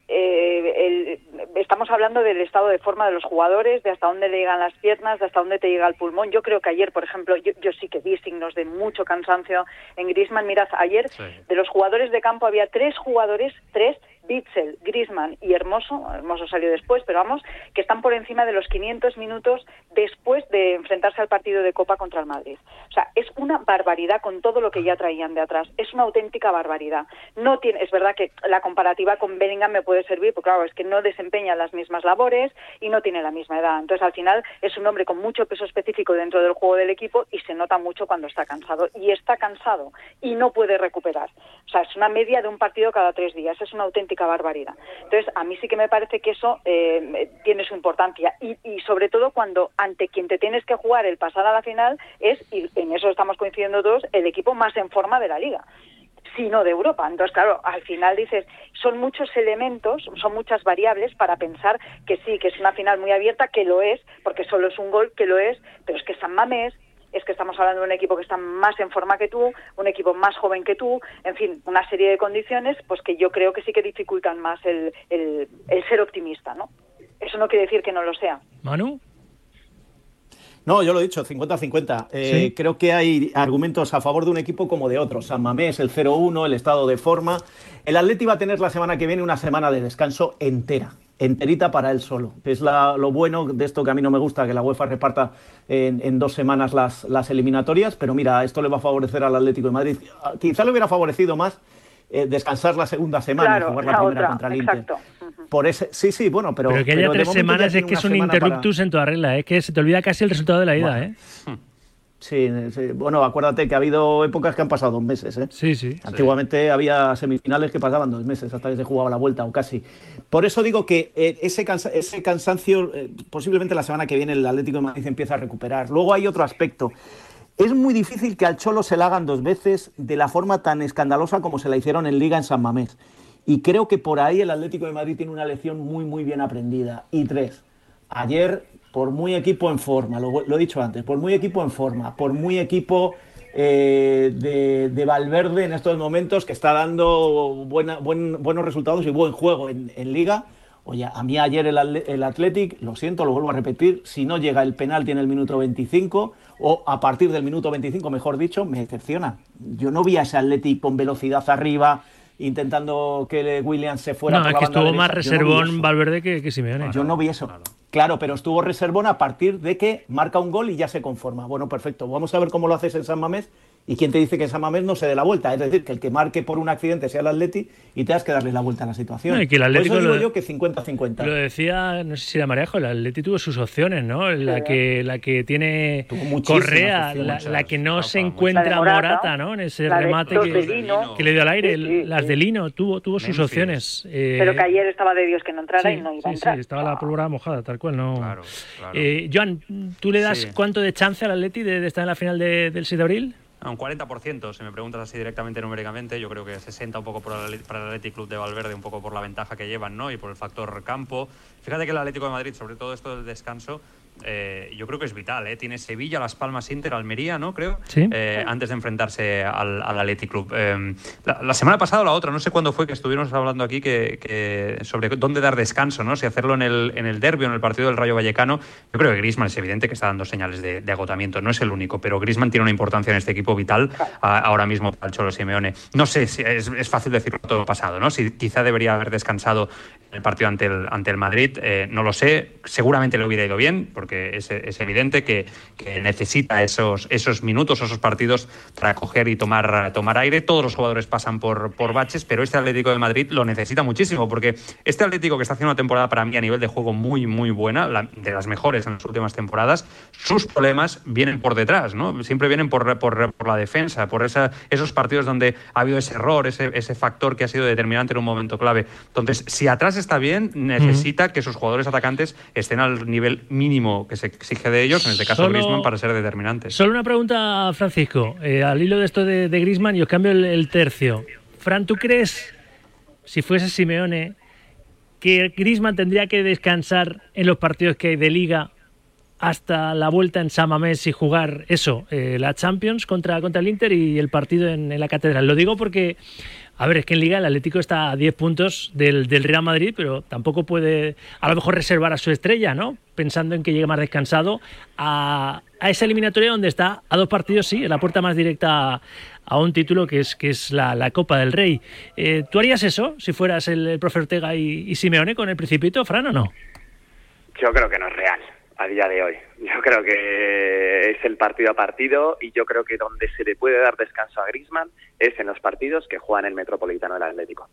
eh, el- estamos hablando del estado de forma de los jugadores, de hasta dónde le llegan las piernas, de hasta dónde te llega el pulmón. Yo creo que ayer, por ejemplo, yo, yo sí que vi signos de mucho cansancio en Griezmann. Mirad, ayer de los jugadores de campo había tres jugadores, tres, Bitzel, Griezmann y Hermoso, Hermoso salió después, pero vamos, que están por encima de los 500 minutos después de enfrentarse al partido de Copa contra el Madrid. O sea, es una barbaridad con todo lo que ya traían de atrás. Es una auténtica barbaridad. No tiene, es verdad que la comparativa con Bellingham me puede servir, porque claro, es que no, desem- desempeña las mismas labores y no tiene la misma edad. Entonces, al final, es un hombre con mucho peso específico dentro del juego del equipo y se nota mucho cuando está cansado. Y está cansado y no puede recuperar. O sea, es una media de un partido cada tres días. Es una auténtica barbaridad. Entonces, a mí sí que me parece que eso eh, tiene su importancia. Y, y sobre todo cuando ante quien te tienes que jugar el pasar a la final es, y en eso estamos coincidiendo todos, el equipo más en forma de la liga sino de Europa. Entonces, claro, al final dices, son muchos elementos, son muchas variables para pensar que sí, que es una final muy abierta, que lo es, porque solo es un gol, que lo es, pero es que San Mamés, es que estamos hablando de un equipo que está más en forma que tú, un equipo más joven que tú, en fin, una serie de condiciones pues que yo creo que sí que dificultan más el, el, el ser optimista, ¿no? Eso no quiere decir que no lo sea. Manu. No, yo lo he dicho, 50-50. Eh, Sí. Creo que hay argumentos a favor de un equipo como de otro. San Mamés, el 0-1, el estado de forma. El Atleti va a tener la semana que viene una semana de descanso entera, enterita para él solo. Es la- lo bueno de esto que a mí no me gusta, que la UEFA reparta en, en dos semanas las, las eliminatorias, pero mira, esto le va a favorecer al Atlético de Madrid. Ah, Quizá le hubiera favorecido más eh, descansar la segunda semana y Claro, jugar la, la primera otra, contra el Inter. Por ese, sí, sí, bueno, pero. Pero, que haya pero de tres semanas es que es un semana para- interruptus en toda regla, es que se te olvida casi el resultado de la ida, Bueno. ¿eh? Sí, sí, bueno, acuérdate que ha habido épocas que han pasado dos meses, ¿eh? Sí, sí. Antiguamente había semifinales que pasaban dos meses hasta que se jugaba la vuelta o casi. Por eso digo que eh, ese, cansa- ese cansancio eh, posiblemente la semana que viene el Atlético de Madrid empieza a recuperar. Luego hay otro aspecto. Es muy difícil que al Cholo se la hagan dos veces de la forma tan escandalosa como se la hicieron en Liga en San Mamés. Y creo que por ahí el Atlético de Madrid tiene una lección muy, muy bien aprendida. Y tres, ayer, por muy equipo en forma, lo, lo he dicho antes, por muy equipo en forma, por muy equipo eh, de, de Valverde en estos momentos que está dando buena- buen- buenos resultados y buen juego en, en Liga. Oye, a mí ayer el, el Athletic, lo siento, lo vuelvo a repetir, si no llega el penalti en el minuto 25 o a partir del minuto 25, mejor dicho, me decepciona. Yo no vi a ese Athletic con velocidad arriba intentando que Williams se fuera No, por es la que estuvo más derecha. Reservón. Valverde que, que Simeone. Yo no vi eso. Claro, pero estuvo reservón a partir de que marca un gol y ya se conforma. Bueno, perfecto. Vamos a ver cómo lo haces en San Mamés. ¿Y quién te dice que en San Mamés no se dé la vuelta? Es decir, que el que marque por un accidente sea el Atleti y tengas que darle la vuelta a la situación. No, y que el por Atlético eso digo lo- yo que 50-50. Lo decía, no sé si era Marejo, el Atleti tuvo sus opciones, ¿no? La que, la que tiene Correa, la, que no se encuentra Morata, Morata, ¿no? En ese remate que, que le dio al aire, Sí, sí, las sí. de Lino, tuvo, tuvo sus Memphis. opciones. eh, Pero que ayer estaba de Dios que no entrara sí, y no iba sí, a entrar. sí, estaba la pólvora mojada, tal cual, ¿no? Claro, claro. Eh, Joan, ¿tú le das Sí. cuánto de chance al Atleti de, de estar en la final de- del 6 de abril? Un 40%, si me preguntas así directamente numéricamente, yo creo que 60 un poco para el Athletic Club de Valverde, un poco por la ventaja que llevan, ¿no? Y por el factor campo. Fíjate que el Atlético de Madrid, sobre todo esto del descanso, eh, yo creo que es vital, ¿eh? Tiene Sevilla, Las Palmas, Inter, Almería, ¿no? Creo. Sí. Eh, antes de enfrentarse al, al Athletic Club. Eh, la, la semana pasada o la otra, no sé cuándo fue que estuvimos hablando aquí que, que sobre dónde dar descanso, ¿no? Si hacerlo en el, en el derbi o en el partido del Rayo Vallecano. Yo creo que Griezmann es evidente que está dando señales de, de agotamiento. No es el único, pero Griezmann tiene una importancia en este equipo vital a- ahora mismo para el Cholo Simeone. No sé si es, es fácil decirlo todo pasado, ¿no? Si quizá debería haber descansado en el partido ante el, ante el Madrid, eh, no lo sé. Seguramente le hubiera ido bien, porque es, es evidente que, que necesita esos, esos minutos, esos partidos para coger y tomar, tomar aire. Todos los jugadores pasan por, por baches, pero este Atlético de Madrid lo necesita muchísimo, porque este Atlético que está haciendo una temporada para mí a nivel de juego muy, muy buena, la- de las mejores en las últimas temporadas, sus problemas vienen por detrás, ¿no? Siempre vienen por, por, por la defensa, por esa, esos partidos donde ha habido ese error, ese, ese factor que ha sido determinante en un momento clave. Entonces, si atrás está bien, necesita que sus jugadores atacantes estén al nivel mínimo que se exige de ellos, en este caso Griezmann, para ser determinantes. Solo una pregunta, Francisco, eh, al hilo de esto de, de Griezmann y os cambio el, el tercio. Fran, ¿tú crees, si fuese Simeone, que Griezmann tendría que descansar en los partidos que hay de Liga hasta la vuelta en San Mamés y jugar eso, eh, la Champions contra, contra el Inter y el partido en, en la Catedral? Lo digo porque, a ver, es que en Liga el Atlético está a 10 puntos del, Real Madrid, pero tampoco puede a lo mejor reservar a su estrella, ¿no? Pensando en que llegue más descansado a, esa eliminatoria donde está a dos partidos, sí, en la puerta más directa a, un título que es, que es la, Copa del Rey. Eh, ¿Tú harías eso si fueras el, el profe Ortega y, y Simeone con el Principito, Fran, o no? Yo creo que no es real a día de hoy. Yo creo que es el partido a partido y yo creo que donde se le puede dar descanso a Griezmann es en los partidos que juegan el Metropolitano del Atlético.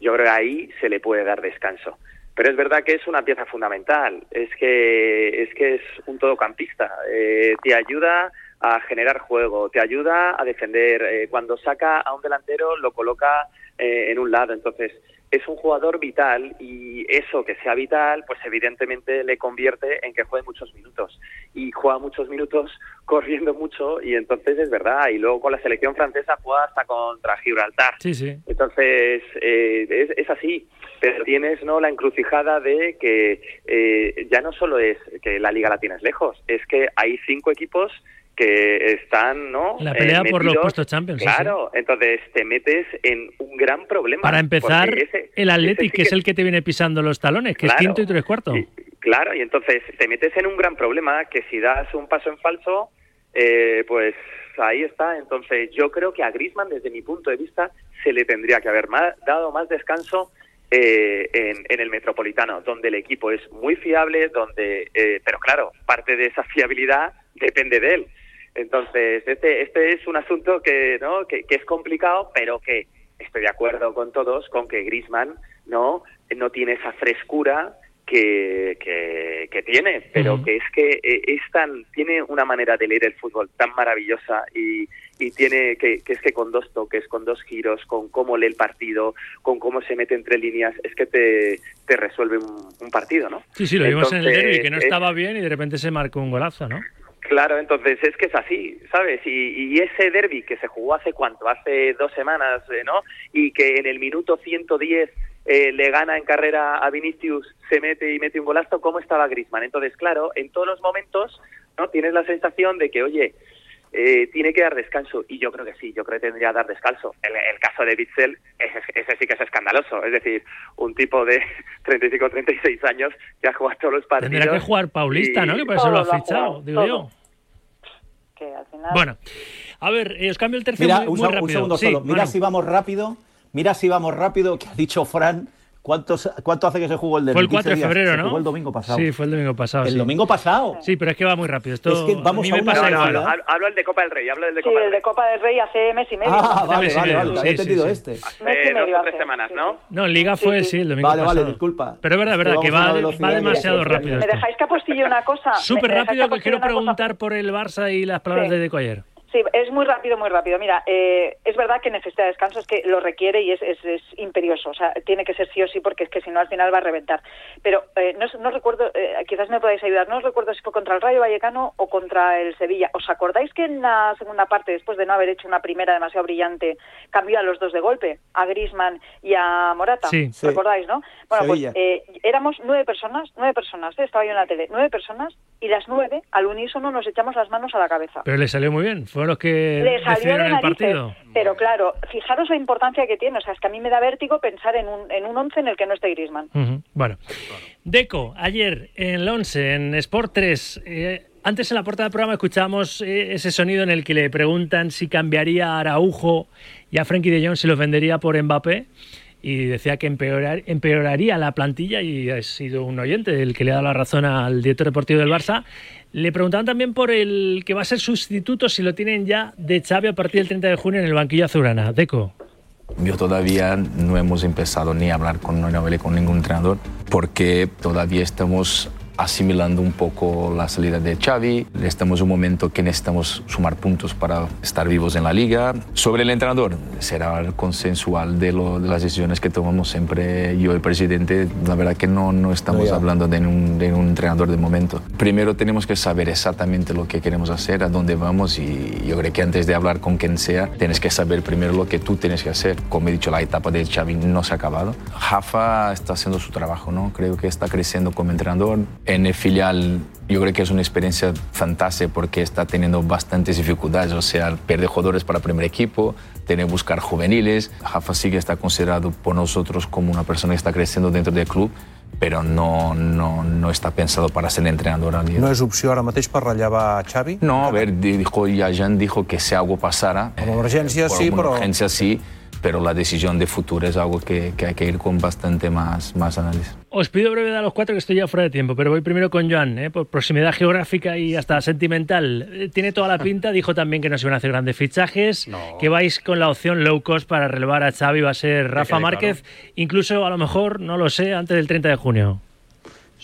Yo creo que ahí se le puede dar descanso. pero es verdad que es una pieza fundamental. Es que es que es un todocampista. Eh, te ayuda a generar juego, te ayuda a defender. Eh, cuando saca a un delantero lo coloca eh, en un lado. Entonces es un jugador vital y eso que sea vital, pues evidentemente le convierte en que juegue muchos minutos y juega muchos minutos corriendo mucho y entonces es verdad. Y luego con la selección francesa juega hasta contra Gibraltar. Sí, sí. Entonces eh, es, es, así, pero tienes no la encrucijada de que eh, ya no solo es que la liga la tienes lejos, es que hay cinco equipos que están, ¿no? La pelea eh, por los puestos Champions. sí, Claro, entonces te metes en un gran problema. Para empezar, ese- el Athletic, sí que es el que te viene pisando los talones, que es quinto y tres cuartos. Claro, y entonces te metes en un gran problema que si das un paso en falso, eh, pues ahí está. Entonces yo creo que a Griezmann, desde mi punto de vista, se le tendría que haber más- dado más descanso eh, en, en el Metropolitano, donde el equipo es muy fiable, donde, eh, pero claro, parte de esa fiabilidad depende de él. Entonces este este es un asunto que no que, que es complicado, pero que estoy de acuerdo con todos con que Griezmann no no tiene esa frescura que, que, que tiene, pero que es que eh, es tan, tiene una manera de leer el fútbol tan maravillosa y, y tiene que, que es que con dos toques, con dos giros, con cómo lee el partido, con cómo se mete entre líneas, es que te, te resuelve un, un partido, ¿no? Sí, sí, lo vimos en el derby, que no es- estaba bien y de repente se marcó un golazo, ¿no? Claro, entonces es que es así, ¿sabes? Y, y ese derby que se jugó hace cuánto, hace dos semanas, eh, ¿no? Y que en el minuto 110 eh, le gana en carrera a Vinicius, se mete y mete un golazo, ¿cómo estaba Griezmann? Entonces, claro, en todos los momentos, ¿no? Tienes la sensación de que, oye, eh, tiene que dar descanso. Y yo creo que sí, yo creo que tendría que dar descanso. El, el caso de Bitzel, ese, ese sí que es escandaloso. Es decir, un tipo de 35 36 años que ha jugado todos los partidos. Tendrá que jugar Paulista, y- ¿no? Que por eso lo ha fichado, jugado, digo todo. yo. Que al final... Bueno, a ver, eh, os cambio el tercio Mira, muy, un, muy seg- un rápido. segundo Sí, solo. Mira si vamos rápido. Mira si vamos rápido, que ha dicho Fran. ¿Cuántos, ¿Cuánto hace que se jugó el de Fue el 4 de febrero, se ¿no? jugó el domingo pasado. Sí, fue el domingo pasado. El sí. domingo pasado. Sí, pero es que va muy rápido. Esto Es que vamos a mí a me una pasa No, no, igual. no, hablo, hablo del de Copa del Rey, hablo del de Sí, Copa el del de Rey. Copa del Rey hace mes y medio. Ah, vale, mes y vale, medio, vale. sí, sí, entendido sí. este. Mes y Hace medio dos o hace, tres semanas, sí, ¿no? No, en Liga fue, sí, el domingo Vale, vale, pasado. disculpa. Pero es verdad, es verdad, que va, va demasiado rápido ¿Me dejáis que apostille una cosa? Súper ¿Me dejáis rápido que quiero preguntar por el Barça y las palabras de Deco ayer. Sí, es muy rápido, muy rápido. Mira, eh, es verdad que necesita descanso, es que lo requiere y es, es, es imperioso. O sea, tiene que ser sí o sí porque es que si no al final va a reventar. Pero eh, no, no recuerdo, eh, quizás me podáis ayudar, no os recuerdo si fue contra el Rayo Vallecano o contra el Sevilla. ¿Os acordáis que en la segunda parte, después de no haber hecho una primera demasiado brillante, cambió a los dos de golpe, a Grisman y a Morata? Sí. Sí. ¿Recordáis, no? Bueno, Sevilla. pues eh, éramos nueve personas, nueve personas, ¿eh? estaba yo en la tele, nueve personas y las nueve al unísono nos echamos las manos a la cabeza. Pero le salió muy bien. Fueron los que Le salió el partido. pero claro, fijaros la importancia que tiene. O sea, es que a mí me da vértigo pensar en un, en un once en el que no esté Griezmann. Ujú, Bueno, Deco, ayer en el 11, en Sport 3, eh, antes en la puerta del programa escuchábamos eh, ese sonido en el que le preguntan si cambiaría a Araujo y a Frenkie de Jong si los vendería por Mbappé y decía que empeorar- empeoraría la plantilla y ha sido un oyente el que le ha dado la razón al director deportivo del Barça. Le preguntaban también por el que va a ser sustituto si lo tienen ya de Xavi a partir del 30 de junio en el banquillo azulgrana. Deco. Yo todavía no hemos empezado ni a hablar con, no con ningún entrenador porque todavía estamos asimilando un poco la salida de Xavi. Estamos en un momento que necesitamos sumar puntos para estar vivos en la liga. Sobre el entrenador, será el consensual de, lo- de las decisiones que tomamos siempre yo el presidente. La verdad que no, no estamos No, hablando de un, de un entrenador de momento. Primero tenemos que saber exactamente lo que queremos hacer, a dónde vamos y yo creo que antes de hablar con quien sea, tienes que saber primero lo que tú tienes que hacer. Como he dicho, la etapa de Xavi no se ha acabado. Rafa está haciendo su trabajo, ¿no? Creo que está creciendo como entrenador. En el filial yo creo que es una experiencia fantástica porque está teniendo bastantes dificultades, o sea, pierde jugadores para el primer equipo, tiene que buscar juveniles. Rafa sí que está considerado por nosotros como una persona que está creciendo dentro del club, pero no, no, no está pensado para ser entrenador. No és opció ara mateix per rellevar Xavi? No, a ver, dijo, ya Jan dijo que si algo pasara. Como urgencia por sí, alguna pero- urgencia sí, pero la decisión de futuro es algo que, que hay que ir con bastante más, más análisis. Os pido brevedad a los cuatro que estoy ya fuera de tiempo, pero voy primero con Joan, ¿eh? por proximidad geográfica y hasta sentimental. Eh, Tiene toda la pinta, dijo también que no se van a hacer grandes fichajes, que vais con la opción low cost para relevar a Xavi, va a ser Rafa Márquez, incluso a lo mejor, no lo sé, antes del 30 de junio.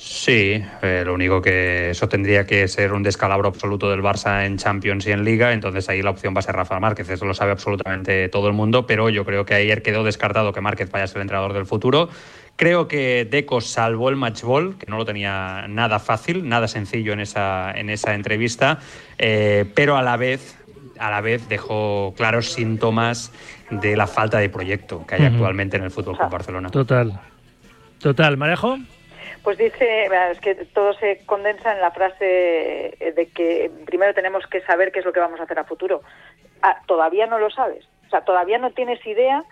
Sí, eh, lo único que eso tendría que ser un descalabro absoluto del Barça en Champions y en Liga, entonces ahí la opción va a ser Rafa Márquez, eso lo sabe absolutamente todo el mundo, pero yo creo que ayer quedó descartado que Márquez vaya a ser el entrenador del futuro. Creo que Deco salvó el matchball, que no lo tenía nada fácil, nada sencillo en esa, en esa entrevista, eh, pero a la vez a la vez dejó claros síntomas de la falta de proyecto que hay actualmente en el Fútbol Club Barcelona. Total. Total, Marejo. Pues dice, es que todo se condensa en la frase eh, de que primero tenemos que saber qué es lo que vamos a hacer a futuro. Ah, todavía no lo sabes. O sea, todavía no tienes idea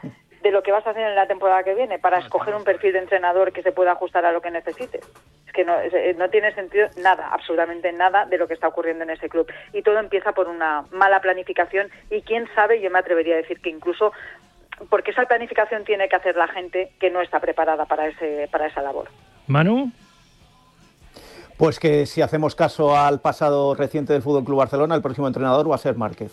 de lo que vas a hacer en la temporada que viene para escoger un perfil de entrenador que se pueda ajustar a lo que necesites. Es que no, eh, no tiene sentido nada, absolutamente nada de lo que está ocurriendo en ese club. Y todo empieza por una mala planificación y quién sabe, yo me atrevería a decir que incluso porque esa planificación tiene que hacer la gente que no está preparada para ese para esa labor. Manu. Pues que si hacemos caso al pasado reciente del Fútbol Club Barcelona, el próximo entrenador va a ser Márquez.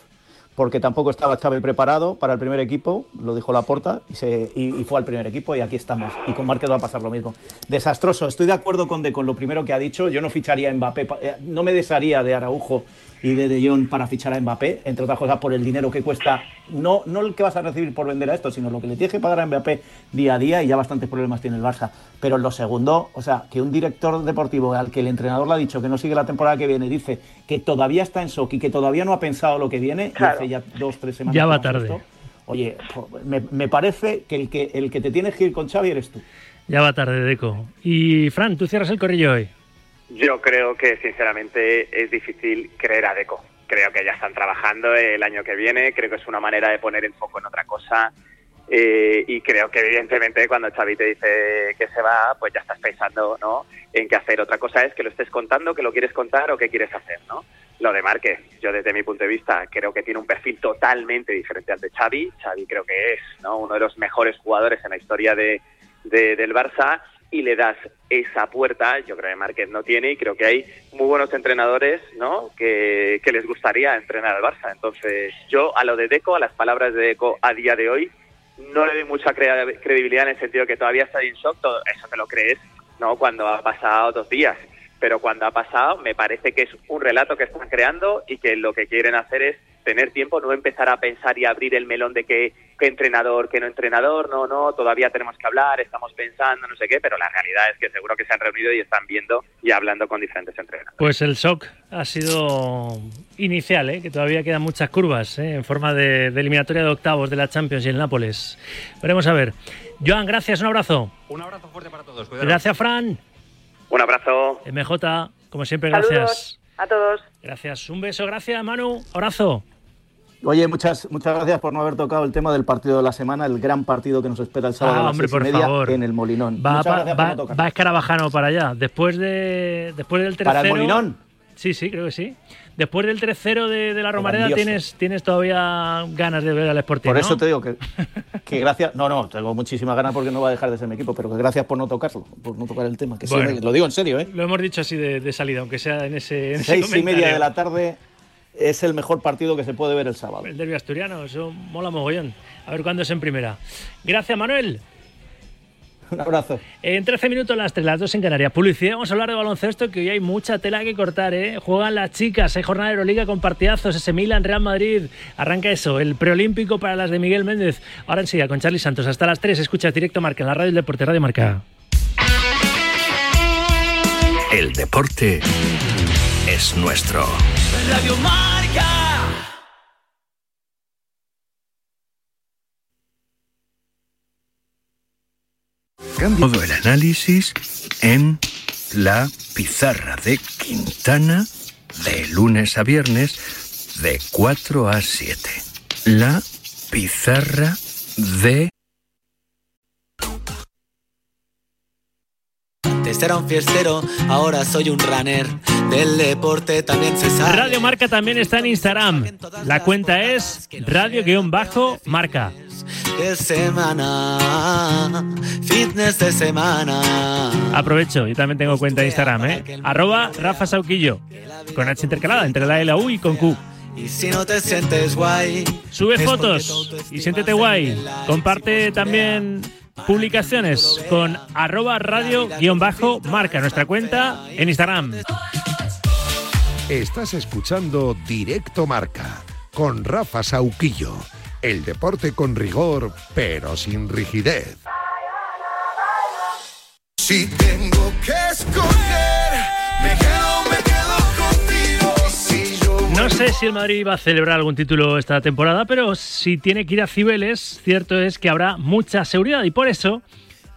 Porque tampoco estaba Xavi preparado para el primer equipo, lo dijo Laporta, y, y, fue al primer equipo y aquí estamos. Y con Márquez va a pasar lo mismo. Desastroso. Estoy de acuerdo con, de, con lo primero que ha dicho. Yo no ficharía a Mbappé, eh, no me desharía de Araujo y de De Jong para fichar a Mbappé, entre otras cosas por el dinero que cuesta, no, no el que vas a recibir por vender a esto, sino lo que le tienes que pagar a Mbappé día a día y ya bastantes problemas tiene el Barça. Pero lo segundo, o sea, que un director deportivo al que el entrenador le ha dicho que no sigue la temporada que viene, dice que todavía está en shock y que todavía no ha pensado lo que viene, y Claro. hace ya dos, tres semanas. Ya que va tarde. visto, Oye, me, me parece que el, que el que te tienes que ir con Xavi eres tú. Ya va tarde, Deco. Y Fran, tú cierras el corrillo hoy. Yo creo que sinceramente es difícil creer a Deco. Creo que ya están trabajando el año que viene, creo que es una manera de poner el foco en otra cosa eh, y creo que evidentemente cuando Xavi te dice que se va, pues ya estás pensando ¿no? en qué hacer. Otra cosa es que lo estés contando, que lo quieres contar o qué quieres hacer. ¿no? Lo de Márquez, yo desde mi punto de vista creo que tiene un perfil totalmente diferente al de Xavi. Xavi creo que es ¿no? uno de los mejores jugadores en la historia de, de- del Barça y le das esa puerta, yo creo que Márquez no tiene y creo que hay muy buenos entrenadores ¿no? que, que les gustaría entrenar al Barça. Entonces yo a lo de Deco, a las palabras de Deco a día de hoy, no le doy mucha credibilidad en el sentido que todavía está en shock, todo eso te lo crees no cuando ha pasado dos días, pero cuando ha pasado me parece que es un relato que están creando y que lo que quieren hacer es tener tiempo, no empezar a pensar y abrir el melón de qué, qué entrenador, qué no entrenador, no, no, todavía tenemos que hablar, estamos pensando, no sé qué, pero la realidad es que seguro que se han reunido y están viendo y hablando con diferentes entrenadores. Pues el shock ha sido inicial, ¿eh? que todavía quedan muchas curvas ¿eh? en forma de, de eliminatoria de octavos de la Champions y el Nápoles. Veremos a ver. Joan, gracias, un abrazo. Un abrazo fuerte para todos. Gracias, Fran. Un abrazo. MJ, como siempre, Saludos gracias. a todos. Gracias, un beso, gracias, Manu. Abrazo. Oye, muchas, muchas gracias por no haber tocado el tema del partido de la semana, el gran partido que nos espera el sábado Ah, a las hombre, seis y por media favor. en el Molinón. Va, muchas va, gracias por va- no va Escarabajano para allá. Después, de, después del tercero... ¿Para el Molinón? Sí, sí, creo que sí. Después del 3-0 de, de la Romareda tienes, tienes todavía ganas de ver al Sporting, Por ¿no? eso te digo que, que gracias. No, no, tengo muchísimas ganas porque no va a dejar de ser mi equipo, pero que gracias por no tocarlo, por no tocar el tema. Que Bueno. lo digo en serio, ¿eh? Lo hemos dicho así de, de salida, aunque sea en ese, en ese Seis y media de la tarde es el mejor partido que se puede ver el sábado. El derbi asturiano, eso mola mogollón. A ver cuándo es en primera. Gracias, Manuel. Un abrazo. En 13 minutos las 3, las 2 en Canarias. Publicidad, vamos a hablar de baloncesto, que hoy hay mucha tela que cortar, ¿eh? Juegan las chicas, hay jornada de Euroliga con partidazos, ese Milan, Real Madrid. Arranca eso, el preolímpico para las de Miguel Méndez. Ahora enseguida con Charlie Santos. Hasta las 3, escuchas directo Marca en la radio del Deporte, Radio Marca. El deporte es nuestro. Radio Marca. Cambio todo el análisis en la pizarra de Quintana de lunes a viernes de 4 a 7. La pizarra de... Antes era un fiestero, ahora soy un runner. Del deporte también se sabe. Radio Marca también está en Instagram. La cuenta es radio-marca. de semana, fitness de semana. Aprovecho, yo también tengo cuenta de Instagram, ¿eh? Arroba Rafa Sauquillo, con H intercalada entre la L, la U y con Q. Y si no te sientes guay, Sube fotos y siéntete guay. Comparte también publicaciones con arroba radio-marca, nuestra cuenta en Instagram. Estás escuchando Directo Marca con Rafa Sauquillo. El deporte con rigor, pero sin rigidez. Si tengo que escoger, me quedo, No sé si el Madrid va a celebrar algún título esta temporada, pero si tiene que ir a Cibeles, cierto es que habrá mucha seguridad y por eso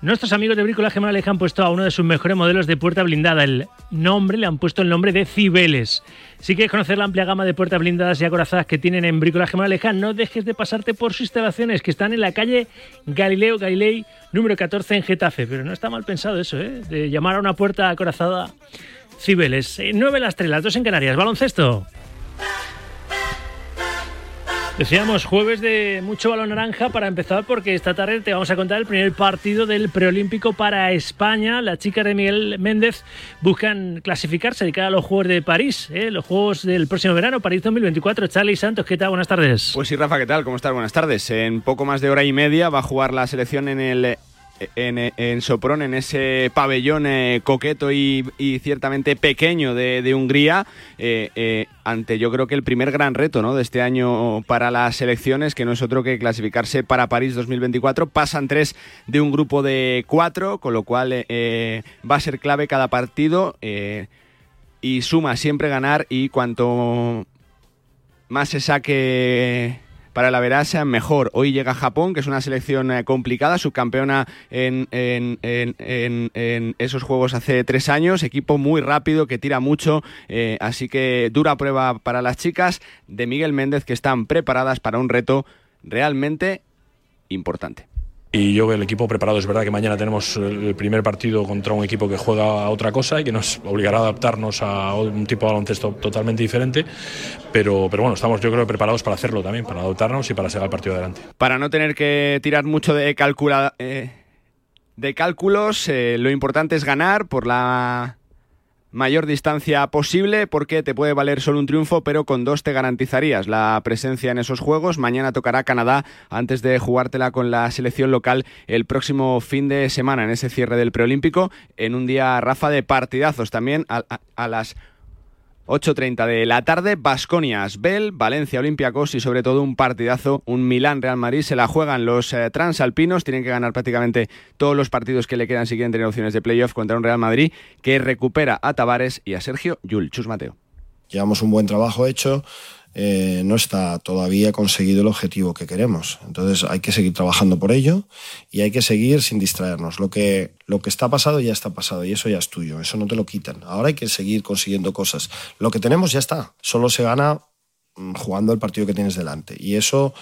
nuestros amigos de Bricolaje Morales han puesto a uno de sus mejores modelos de puerta blindada. El nombre le han puesto el nombre de Cibeles. Si quieres conocer la amplia gama de puertas blindadas y acorazadas que tienen en Bricolaje Moraleja, no dejes de pasarte por sus instalaciones que están en la calle Galileo Galilei número 14 en Getafe. Pero no está mal pensado eso, ¿eh? De llamar a una puerta acorazada Cibeles. Eh, 9 las 3, las 2 en Canarias. Baloncesto. Decíamos jueves de mucho balón naranja para empezar porque esta tarde te vamos a contar el primer partido del preolímpico para España. Las chicas de Miguel Méndez buscan clasificarse de cara a los Juegos de París, ¿eh? los Juegos del próximo verano, París 2024. Charlie Santos, ¿qué tal? Buenas tardes. Pues sí, Rafa, ¿qué tal? ¿Cómo estás? Buenas tardes. En poco más de hora y media va a jugar la selección en el en, Sopron, en ese pabellón eh, coqueto y, ciertamente pequeño de, Hungría, eh, eh, ante yo creo que el primer gran reto ¿no? de este año para las elecciones, que no es otro que clasificarse para París 2024. Pasan tres de un grupo de cuatro, con lo cual va a ser clave cada partido y suma siempre ganar y cuanto más se saque para la Verasa, mejor. Hoy llega Japón, que es una selección eh, complicada, subcampeona en, esos juegos hace tres años, equipo muy rápido, que tira mucho, eh, así que dura prueba para las chicas de Miguel Méndez, que están preparadas para un reto realmente importante. Y yo veo el equipo preparado. Es verdad que mañana tenemos el primer partido contra un equipo que juega a otra cosa y que nos obligará a adaptarnos a un tipo de baloncesto totalmente diferente. Pero, pero bueno, estamos yo creo preparados para hacerlo también, para adaptarnos y para sacar el partido adelante. Para no tener que tirar mucho de calcula, eh, de cálculos, eh, lo importante es ganar por la mayor distancia posible porque te puede valer solo un triunfo, pero con dos te garantizarías la presencia en esos juegos. Mañana tocará Canadá antes de jugártela con la selección local el próximo fin de semana en ese cierre del preolímpico en un día Rafa de partidazos también a, a, a las 8.30 de la tarde, Basconia, Asbel, Valencia, Olympiacos y sobre todo un partidazo, un Milán-Real Madrid. Se la juegan los eh, transalpinos, tienen que ganar prácticamente todos los partidos que le quedan si quieren tener opciones de playoff contra un Real Madrid que recupera a Tavares y a Sergio Yul. Chus Mateo. Llevamos un buen trabajo hecho, eh, no está todavía conseguido el objetivo que queremos. Entonces hay que seguir trabajando por ello y hay que seguir sin distraernos. Lo que, lo que está pasado ya está pasado y eso ya es tuyo, eso no te lo quitan. Ahora hay que seguir consiguiendo cosas. Lo que tenemos ya está, solo se gana mm, jugando el partido que tienes delante y eso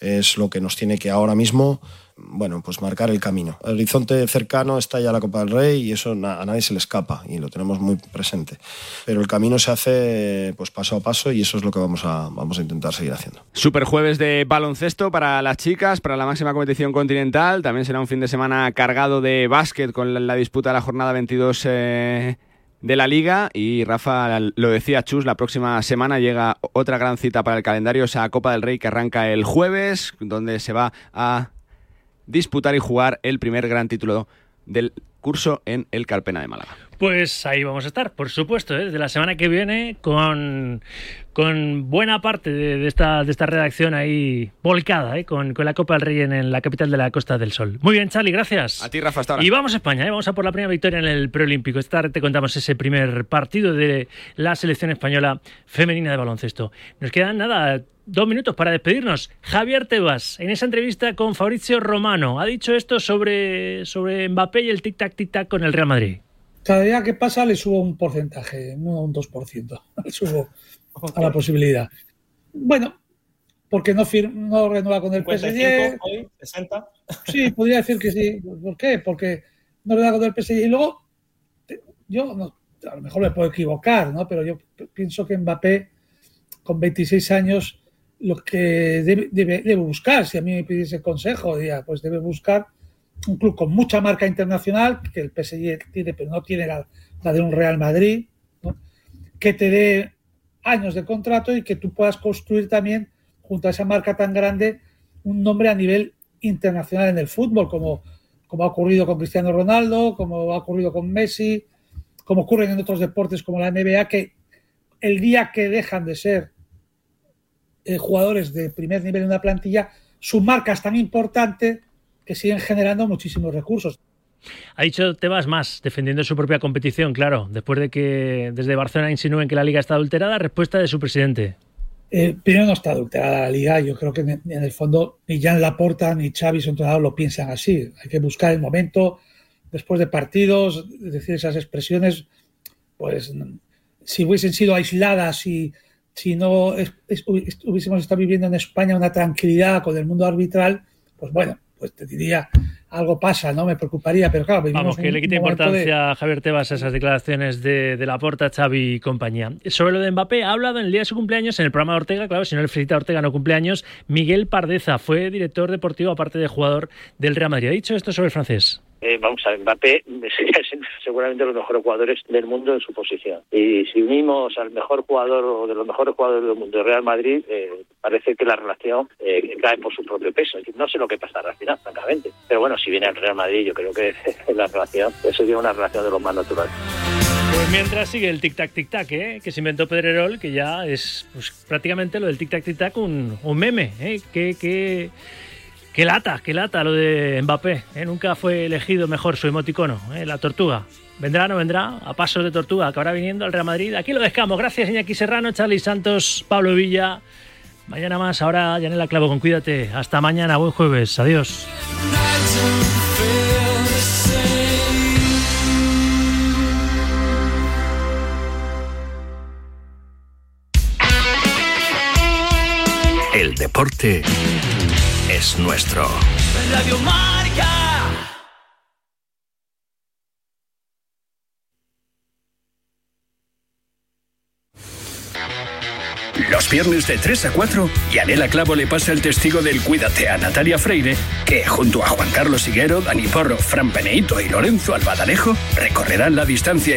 es lo que nos tiene que ahora mismo bueno, pues marcar el camino. El horizonte cercano está ya la Copa del Rey y eso a nadie se le escapa y lo tenemos muy presente. Pero el camino se hace pues paso a paso y eso es lo que vamos a, vamos a intentar seguir haciendo. Super jueves de baloncesto para las chicas, para la máxima competición continental. También será un fin de semana cargado de básquet con la disputa de la jornada 22. Eh de la liga y Rafa lo decía Chus, la próxima semana llega otra gran cita para el calendario, esa Copa del Rey que arranca el jueves, donde se va a disputar y jugar el primer gran título del curso en el Carpena de Málaga. Pues ahí vamos a estar, por supuesto, ¿eh? desde la semana que viene con, con buena parte de, de, esta, de esta redacción ahí volcada, ¿eh? con, con, la Copa del Rey en, en, la capital de la Costa del Sol. Muy bien, Charlie, gracias. A ti, Rafa, hasta ahora. Y vamos a España, ¿eh? vamos a por la primera victoria en el preolímpico. Esta tarde te contamos ese primer partido de la selección española femenina de baloncesto. Nos quedan nada, dos minutos para despedirnos. Javier Tebas, en esa entrevista con Fabrizio Romano, ha dicho esto sobre, sobre Mbappé y el tic-tac, tic-tac con el Real Madrid. Cada día que pasa le subo un porcentaje, no un 2%, le subo a la posibilidad. Bueno, porque no, no renueva con el 55, PSG. Hoy, 60. Sí, podría decir que sí. ¿Por qué? Porque no renueva con el PSG. Y luego, yo no, a lo mejor me puedo equivocar, ¿no? Pero yo pienso que Mbappé, con 26 años, lo que debe, buscar, si a mí me pidiese consejo, diría, pues debe buscar un club con mucha marca internacional, que el PSG tiene, pero no tiene la, la de un Real Madrid, que te dé años de contrato y que tú puedas construir también, junto a esa marca tan grande, un nombre a nivel internacional en el fútbol, como, como ha ocurrido con Cristiano Ronaldo, como ha ocurrido con Messi, como ocurre en otros deportes como la NBA, que el día que dejan de ser eh, jugadores de primer nivel en una plantilla, su marca es tan importante que siguen generando muchísimos recursos. Ha dicho Tebas más, defendiendo su propia competición, claro, después de que desde Barcelona insinúen que la liga está adulterada, respuesta de su presidente. Eh, primero no está adulterada la liga, yo creo que en, en el fondo ni Jan Laporta ni Xavi, su entrenador, lo piensan así. Hay que buscar el momento, después de partidos, decir esas expresiones, pues si hubiesen sido aisladas y si no es, es, hubiésemos estado viviendo en España una tranquilidad con el mundo arbitral, pues bueno, pues te diría algo pasa, ¿no? Me preocuparía, pero claro, Vamos, que le quita importancia de... a Javier Tebas a esas declaraciones de, de la Porta, Xavi y compañía. Sobre lo de Mbappé, ha hablado en el día de su cumpleaños en el programa de Ortega, claro, si no le felicita a Ortega no cumpleaños, Miguel Pardeza, fue director deportivo, aparte de jugador del Real Madrid. Ha dicho esto sobre el francés. Eh, vamos a ver, Mbappé sería seguramente los mejores jugadores del mundo en su posición. Y si unimos al mejor jugador o de los mejores jugadores del mundo, Real Madrid, eh, parece que la relación eh, cae por su propio peso. No sé lo que pasará al final, francamente. Pero bueno, si viene al Real Madrid, yo creo que la relación, sería una relación de lo más natural. Pues mientras sigue el tic-tac, tic-tac, ¿eh? que se inventó Pedrerol, que ya es pues, prácticamente lo del tic-tac, tic-tac un, un meme. ¿eh? Que, que, Qué lata, qué lata lo de Mbappé. ¿eh? Nunca fue elegido mejor su emoticono, ¿eh? la tortuga. Vendrá o no vendrá, a pasos de tortuga, acabará viniendo al Real Madrid. Aquí lo dejamos. Gracias, Iñaki Serrano, Charlie Santos, Pablo Villa. Mañana más, ahora Yanela Clavo con Cuídate. Hasta mañana, buen jueves. Adiós. El deporte es nuestro. Radio Marca. Los viernes de 3 a 4, Yanela Clavo le pasa el testigo del Cuídate a Natalia Freire, que junto a Juan Carlos Higuero, Dani Porro, Fran Peneito y Lorenzo Albadalejo recorrerán la distancia en